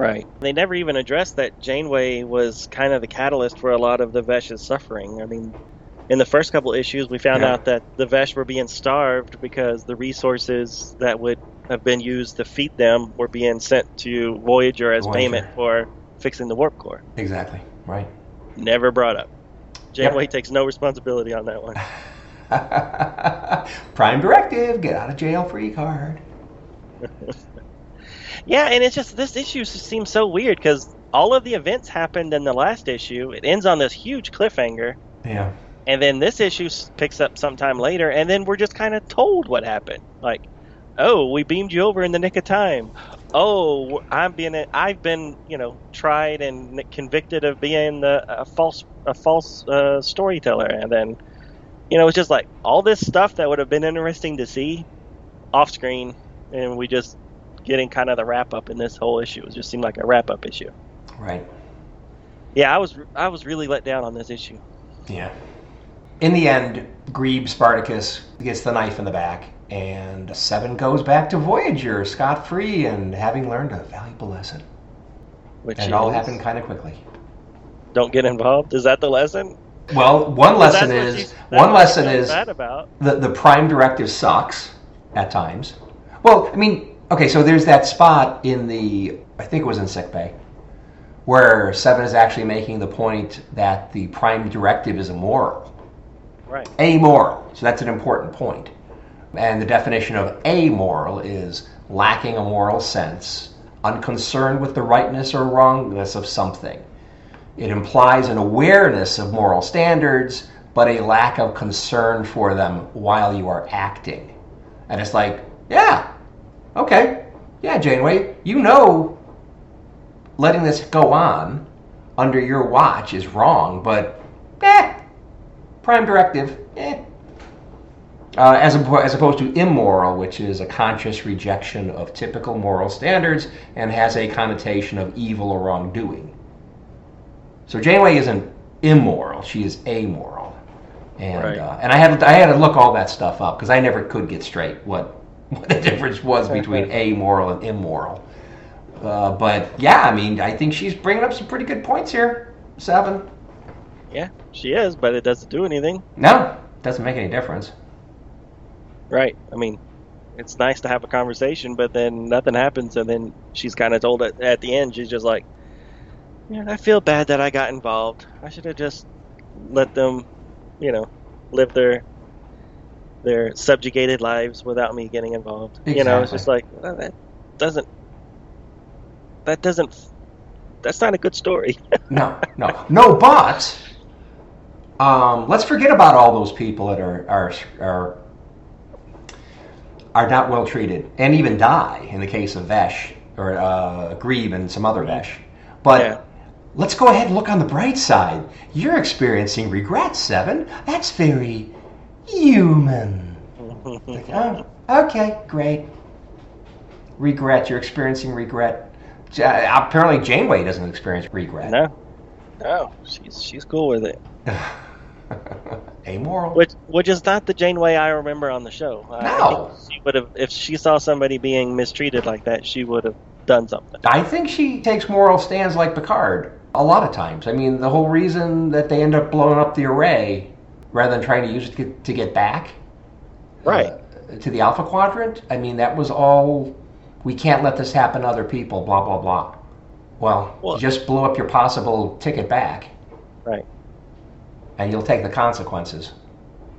Right. They never even addressed that Janeway was kind of the catalyst for a lot of the Vesh's suffering. I mean, in the first couple issues, we found Yeah. out that the Vesh were being starved because the resources that would have been used to feed them were being sent to Voyager as Voyager. payment for fixing the warp core. Exactly. Right. Never brought up. Janeway takes no responsibility on that one. Prime Directive, get out of jail free card. Yeah, and it's just this issue just seems so weird because all of the events happened in the last issue. It ends on this huge cliffhanger, Yeah. and then this issue picks up sometime later, and then we're just kind of told what happened. Like, oh, we beamed you over in the nick of time. Oh, I'm being a, I've been you know tried and convicted of being the, a false a false uh, storyteller, and then you know, it's just like all this stuff that would have been interesting to see off screen, and we just getting kind of the wrap up in this whole issue. It just seemed like a wrap up issue. Right. Yeah, I was I was really let down on this issue. Yeah. In the end, Grebe Spartacus gets the knife in the back, and Seven goes back to Voyager scot free and having learned a valuable lesson. Which And it all happened kind of quickly. Don't get involved. Is that the lesson? Well, one lesson is one lesson is the the prime directive sucks at times. Well, I mean, okay, so there's that spot in the I think it was in sick bay where Seven is actually making the point that the prime directive is immoral. Right. Amoral. So that's an important point. And the definition of amoral is lacking a moral sense, unconcerned with the rightness or wrongness of something. It implies an awareness of moral standards, but a lack of concern for them while you are acting. And it's like, yeah, okay, yeah, Janeway, you know letting this go on under your watch is wrong, but eh, prime directive, eh. Uh, as, as opposed to immoral, which is a conscious rejection of typical moral standards and has a connotation of evil or wrongdoing. So Janeway isn't immoral; she is amoral, and Right. uh, and I had I had to look all that stuff up because I never could get straight what what the difference was between amoral and immoral. Uh, but yeah, I mean, I think she's bringing up some pretty good points here. Seven. Yeah, she is, but it doesn't do anything. No, doesn't make any difference. Right. I mean, it's nice to have a conversation, but then nothing happens, and then she's kind of told at, at the end, she's just like, "Yeah, I feel bad that I got involved. I should have just let them, you know, live their their subjugated lives without me getting involved." You know, it's just like well, that doesn't that doesn't that's not a good story. No, no, no. But um, let's forget about all those people that are are are are not well treated and even die in the case of Vesh or uh, Grebe and some other Vesh. But Yeah. let's go ahead and look on the bright side. You're experiencing regret, Seven. That's very human. Like, oh, okay, great. Regret. You're experiencing regret. Ja- Apparently, Janeway doesn't experience regret. no, no, she's she's cool with it. Amoral. Which which is not the Janeway I remember on the show. No. she would have if she saw somebody being mistreated like that, she would have done something. I think she takes moral stands like Picard a lot of times. I mean, the whole reason that they end up blowing up the array rather than trying to use it to get, to get back Right. uh, to the Alpha Quadrant, I mean, that was all we can't let this happen to other people, blah, blah, blah. Well, Well- you just blew up your possible ticket back, Right. and you'll take the consequences.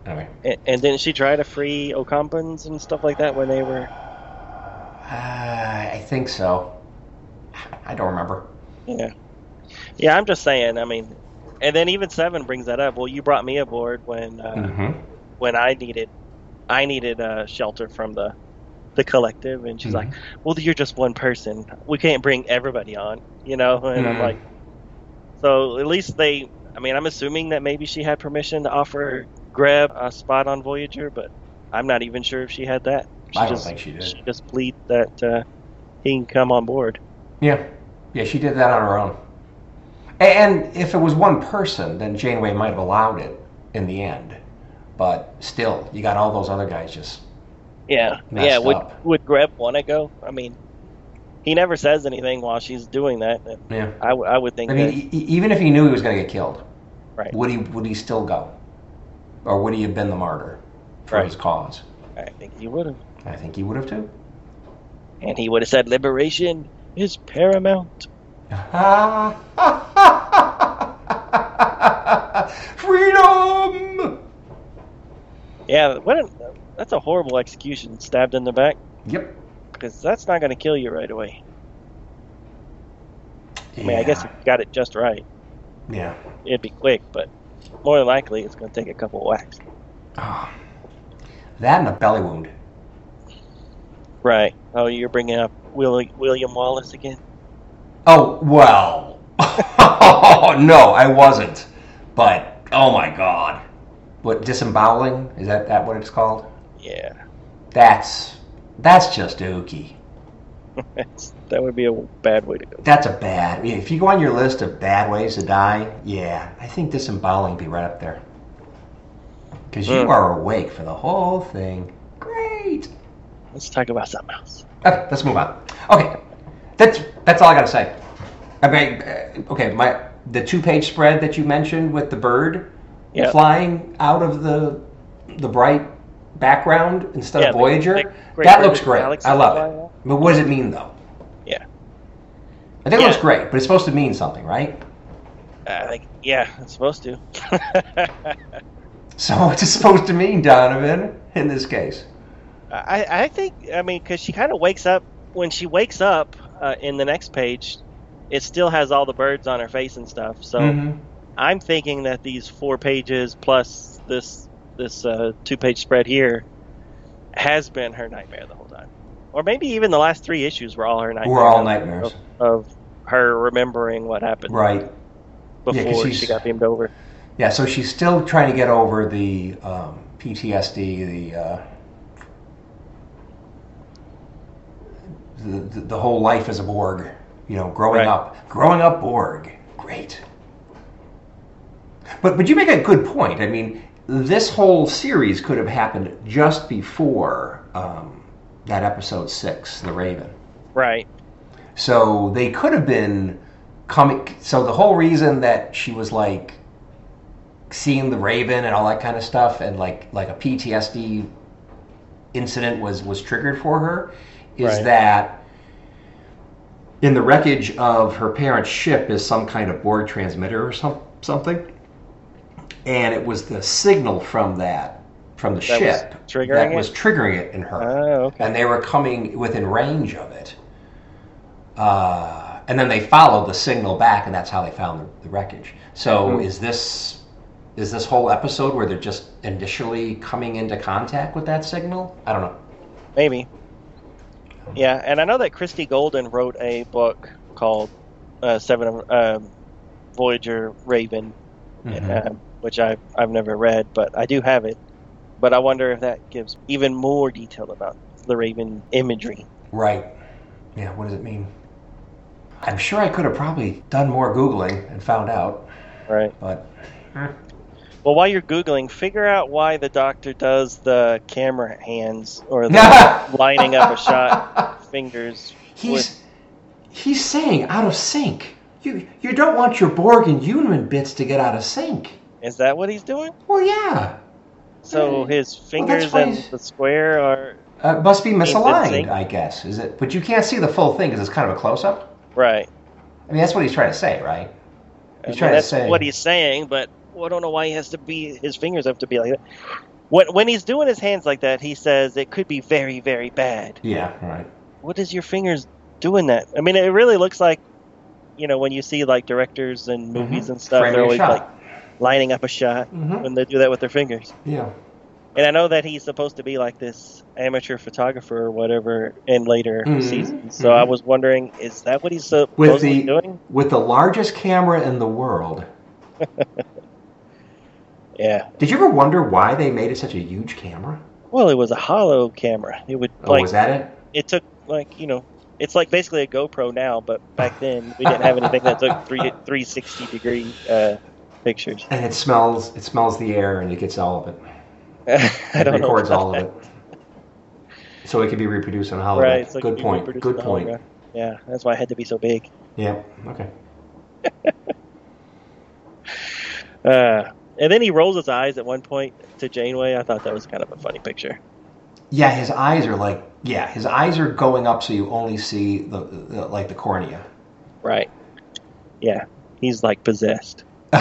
Anyway, And, and didn't she try to free Ocampans and stuff like that when they were? uh, I think so. I don't remember. Yeah. Yeah, I'm just saying. I mean, and then even Seven brings that up. Well, you brought me aboard when uh, hmm when I needed I needed uh, shelter from the the collective, and she's Mhm. like, "Well, you're just one person. We can't bring everybody on, you know." And I'm Mhm. like, so at least they. I mean, I'm assuming that maybe she had permission to offer Greb a spot on Voyager, but I'm not even sure if she had that. She I don't just, think she did. She just plead that uh, he can come on board. Yeah, yeah, she did that on her own. And if it was one person, then Janeway might have allowed it in the end. But still, you got all those other guys just. Yeah, yeah. Would up. would Greb want to go? I mean, he never says anything while she's doing that. Yeah. I, would think I mean, that. even if he knew he was going to get killed, Right. would he would he still go, or would he have been the martyr for Right. his cause? I think he would have. I think he would have too. And he would have said, "Liberation is paramount." Freedom. Yeah, what? A, that's a horrible execution, stabbed in the back, Yep. because that's not going to kill you right away. I mean, I guess Yeah. if you got it just right, Yeah. it'd be quick, but more than likely, it's going to take a couple whacks. Oh. That and a belly wound. Right. Oh, you're bringing up Will, William Wallace again? Oh, well. no, I wasn't. But, oh my god. what disemboweling is that that what it's called? Yeah, That's that's just ooky. that would be a bad way to go. That's a bad. If you go on your list of bad ways to die, yeah, I think disemboweling would be right up there. Because you Hmm. are awake for the whole thing. Great. Let's talk about something else. Okay, let's move on. Okay, that's that's all I got to say. I mean, uh, okay, my the two-page spread that you mentioned with the bird Yep. flying out of the the bright background instead Yeah, of Voyager, big- great that looks great. galaxy I love it. out. But what does it mean though? Yeah. I think it looks great, but it's supposed to mean something, right? Think, yeah, it's supposed to. So what's it supposed to mean, Donovan, in this case? I, I think, I mean, because she kind of wakes up, when she wakes up uh, in the next page, it still has all the birds on her face and stuff. So Mhm. I'm thinking that these four pages plus this this uh, two page spread here has been her nightmare the whole time. Or maybe even the last three issues were all her nightmares. We're all of- nightmares. Of, her remembering what happened Right. Yeah, before she's- she got beamed over. Yeah, so she's still trying to get over the um, PTSD, the, uh, the the whole life as a Borg. You know, growing Right. up, growing up Borg, great. But but you make a good point. I mean, this whole series could have happened just before um, that episode six, the Raven. Right. So they could have been coming. So the whole reason that she was like seeing the Raven and all that kind of stuff, and like like a PTSD incident was was triggered for her, is Right. that in the wreckage of her parents' ship is some kind of Borg transmitter or some something, and it was the signal from that from the That was ship triggering that it? was triggering it in her Oh, okay. and they were coming within range of it. Uh, and then they followed the signal back, and that's how they found the, the wreckage. So Mhm. is this is this whole episode where they're just initially coming into contact with that signal? I don't know. Maybe. Yeah, and I know that Christie Golden wrote a book called uh, Seven of um Voyager Raven, Mhm. uh, which I've I've never read, but I do have it. But I wonder if that gives even more detail about the Raven imagery. Right. Yeah. What does it mean? I'm sure I could have probably done more googling and found out, Right. but Well, while you're googling, figure out why the Doctor does the camera hands or the lining up a shot fingers. He's he's saying out of sync. You you don't want your Borg and Uniment bits to get out of sync. Is that what he's doing? Well, yeah. So Yeah. his fingers why and he's- the square are Uh, must be misaligned, I guess. Is it? But you can't see the full thing because it's kind of a close up. right. I mean, that's what he's trying to say, right? I He's mean, trying to that's say. what he's saying, but I don't know why he has to be. His fingers have to be like that. When when he's doing his hands like that, he says it could be very very bad. Yeah. Right. What is your fingers doing that? I mean, it really looks like, you know, when you see like directors and movies and stuff, Framing they're always shot. like lining up a shot Mhm. when they do that with their fingers. Yeah. And I know that he's supposed to be like this amateur photographer or whatever in later Mhm, seasons. So I mhm. was wondering, is that what he's With supposedly the doing? with the largest camera in the world. Yeah. Did you ever wonder why they made it such a huge camera? Well, it was a holo camera. It would Oh, like was that it? it took like you know it's like basically a GoPro now, but back then we didn't have anything that took three three sixty degree uh, pictures. And it smells. It smells the air, and it gets all of it. I It don't records all of it. So it can be reproduced on a holodeck. Right. So Good point. Good point. hologram. Yeah, that's why it had to be so big. Yeah. Okay. Uh, and then he rolls his eyes at one point to Janeway. I thought that was kind of a funny picture. Yeah, his eyes are like yeah, his eyes are going up so you only see the, the like the cornea. Right. Yeah. He's like possessed.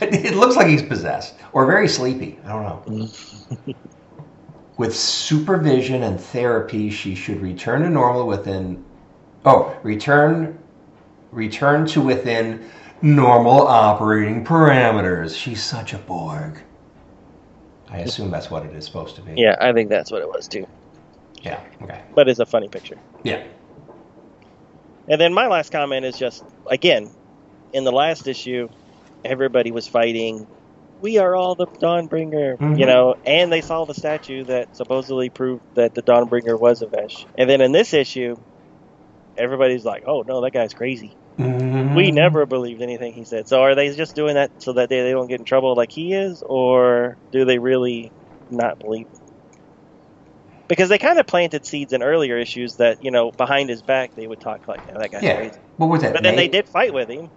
it looks like he's possessed or very sleepy. I don't know. Mm-hmm. With supervision and therapy, she should return to normal within oh, return return to within normal operating parameters. She's such a Borg. I assume that's what it is supposed to be. Yeah, I think that's what it was too. Yeah. Okay. But it's a funny picture. Yeah. And then my last comment is just again, in the last issue, everybody was fighting we are all the Dawnbringer, Mhm. you know, and they saw the statue that supposedly proved that the Dawnbringer was a Vesh. And then in this issue, everybody's like, "Oh no, that guy's crazy." Mhm. We never believed anything he said. So are they just doing that so that they, they don't get in trouble like he is, or do they really not believe? him? Because they kind of planted seeds in earlier issues that you know behind his back they would talk like, that guy's Yeah. crazy." What was that? But then they did fight with him.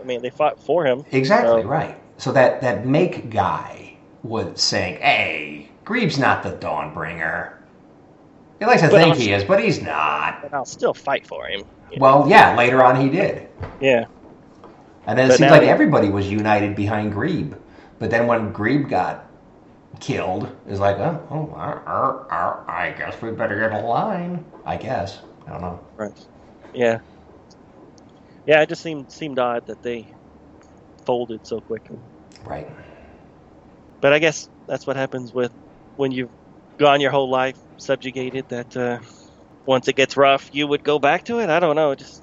I mean, they fought for him. Exactly So- right. So that that make guy was saying, "Hey, Greeb's not the Dawnbringer. He likes to But think I'll- he is, but he's not." But I'll still fight for him. You? Well, yeah. Later on, he did, yeah, and then it But seems like he- everybody was united behind Grebe. But then when Grebe got killed, it's like, oh, oh ar, ar, ar, I guess we better get a line. I guess. I don't know. right. Yeah, yeah. It just seemed seemed odd that they folded so quickly. Right. But I guess that's what happens with when you've gone your whole life subjugated. That uh, once it gets rough, you would go back to it. I don't know. Just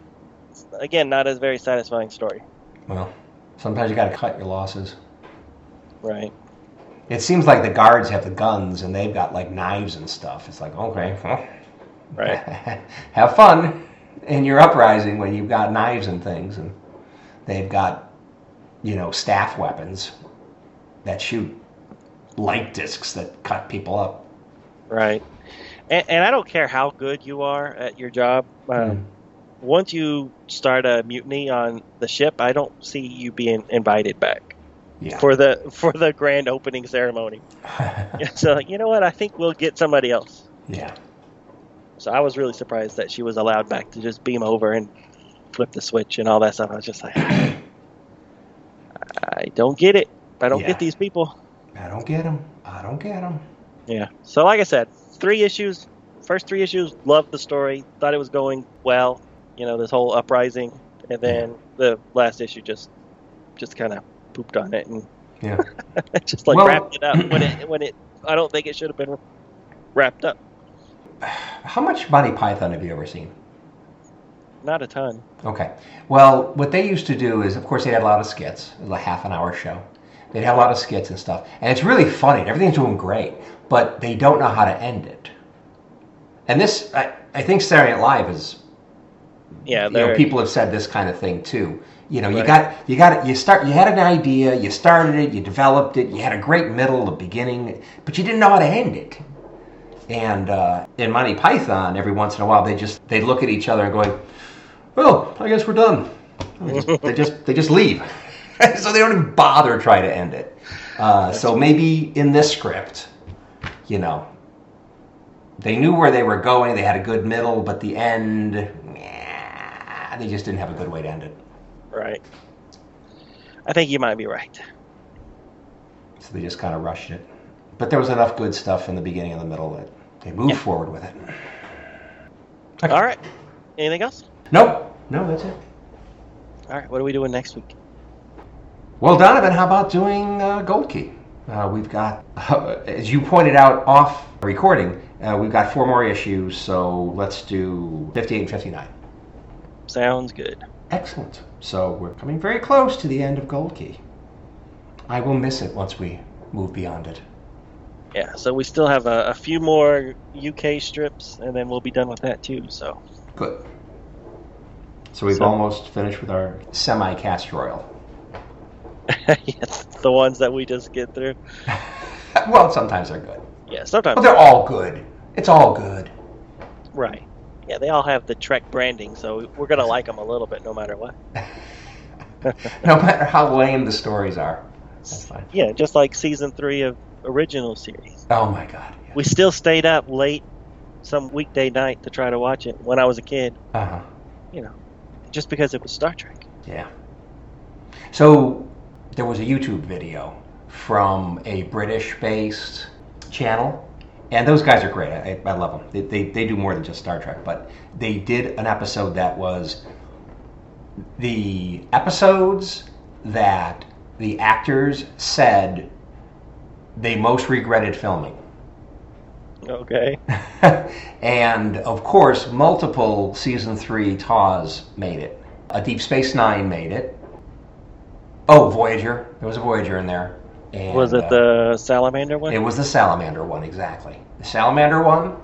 again, not a very satisfying story. Well, sometimes you got to cut your losses. Right. It seems like the guards have the guns and they've got like knives and stuff. It's like, okay, well, Right. have fun in your uprising when you've got knives and things, and they've got, you know, staff weapons that shoot light discs that cut people up. Right. And, and I don't care how good you are at your job. Um, Mm. Once you start a mutiny on the ship, I don't see you being invited back Yeah. for the for the grand opening ceremony. so you know what? I think we'll get somebody else. yeah. So I was really surprised that she was allowed back to just beam over and flip the switch and all that stuff. I was just like, I don't get it. I don't Yeah. get these people. I don't get them. I don't get them. Yeah. So like I said, three issues. First three issues, loved the story. Thought it was going well. You know, this whole uprising, and then the last issue just just kind of pooped on it and Yeah. just like Well- wrapped it up when it when it. I don't think it should have been wrapped up. How much Monty Python have you ever seen? Not a ton. Okay. Well, what they used to do is, of course, they had a lot of skits. It was a half an hour show. They'd have a lot of skits and stuff. And it's really funny. Everything's doing great. But they don't know how to end it. And this, I, I think Saturday Night Live is, Yeah, you know, people have said this kind of thing too. You know, you got, you got, you start, you had an idea, you started it, you developed it, you had a great middle, a beginning, but you didn't know how to end it. And uh, in Monty Python, every once in a while, they just they look at each other and going, "Well, I guess we're done." They just they just, they just leave, so they don't even bother try to end it. Uh, so maybe in this script, you know, they knew where they were going. They had a good middle, but the end, nah, they just didn't have a good way to end it. right. I think you might be right. So they just kind of rushed it. But there was enough good stuff in the beginning and the middle that they moved Yeah. forward with it. All right. Anything else? Nope. No, that's it. All right. What are we doing next week? Well, Donovan, how about doing uh, Gold Key? Uh, we've got, as you pointed out off recording, uh, we've got four more issues, so let's do 58 and 59. Sounds good. Excellent. So we're coming very close to the end of Gold Key. I will miss it once we move beyond it. Yeah. So we still have a, a few more UK strips, and then we'll be done with that too. So Good. So we've So- almost finished with our semi-cast royal. Yes, the ones that we just get through. well, sometimes they're good. Yeah. Sometimes. But they're all good. It's all good. Right. Yeah, they all have the Trek branding, so we're gonna like them a little bit, no matter what. no matter how lame the stories are. That's fine. Yeah, just like season three of original series. Oh my god. We still stayed up late some weekday night to try to watch it when I was a kid, Uh huh. you know, just because it was Star Trek. Yeah. So there was a YouTube video from a British-based channel, and those guys are great. I, I love them. They, they they do more than just Star Trek, but they did an episode that was the episodes that the actors said they most regretted filming. Okay. and of course, multiple season three TOS made it. A Deep Space Nine made it. Oh, Voyager. There was a Voyager in there. And, Was it uh, the salamander one? It was the salamander one, exactly. The salamander one,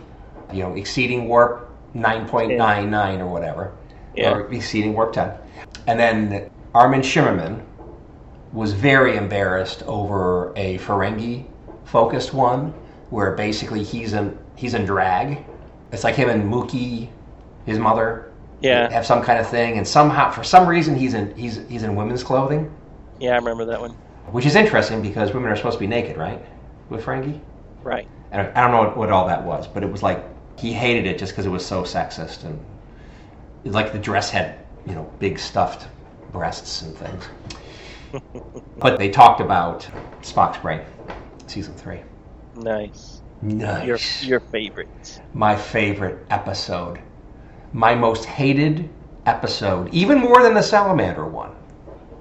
you know, exceeding warp 9.99 or whatever, Yeah. or exceeding warp 10. And then Armin Shimerman was very embarrassed over a Ferengi focused one where basically he's in he's in drag. It's like him and Moogie, his mother, yeah, have some kind of thing, and somehow for some reason he's in he's he's in women's clothing, yeah, I remember that one. which is interesting because women are supposed to be naked, right? With Ferengi. Right. And I don't know what, what all that was, but it was like he hated it just because it was so sexist and like the dress had you know big stuffed breasts and things. but they talked about Spock's brain, season three. Nice. Nice. Your your favorite. my favorite episode, my most hated episode, even more than the salamander one,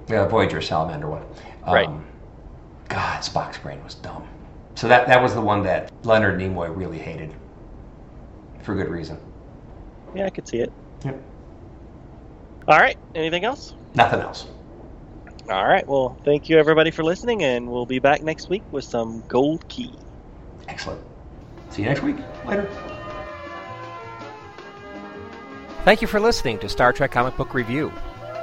the Voyager salamander one. Um, Right. God, Spock's brain was dumb. So that that was the one that Leonard Nimoy really hated, for good reason. Yeah, I could see it. Yep. All right. Anything else? Nothing else. All right. Well, thank you everybody for listening, and we'll be back next week with some Gold Key. Excellent. See you next week. Later. Thank you for listening to Star Trek Comic Book Review.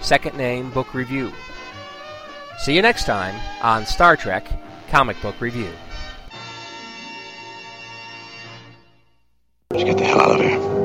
second name Book Review. See you next time on Star Trek Comic Book Review. Get the hell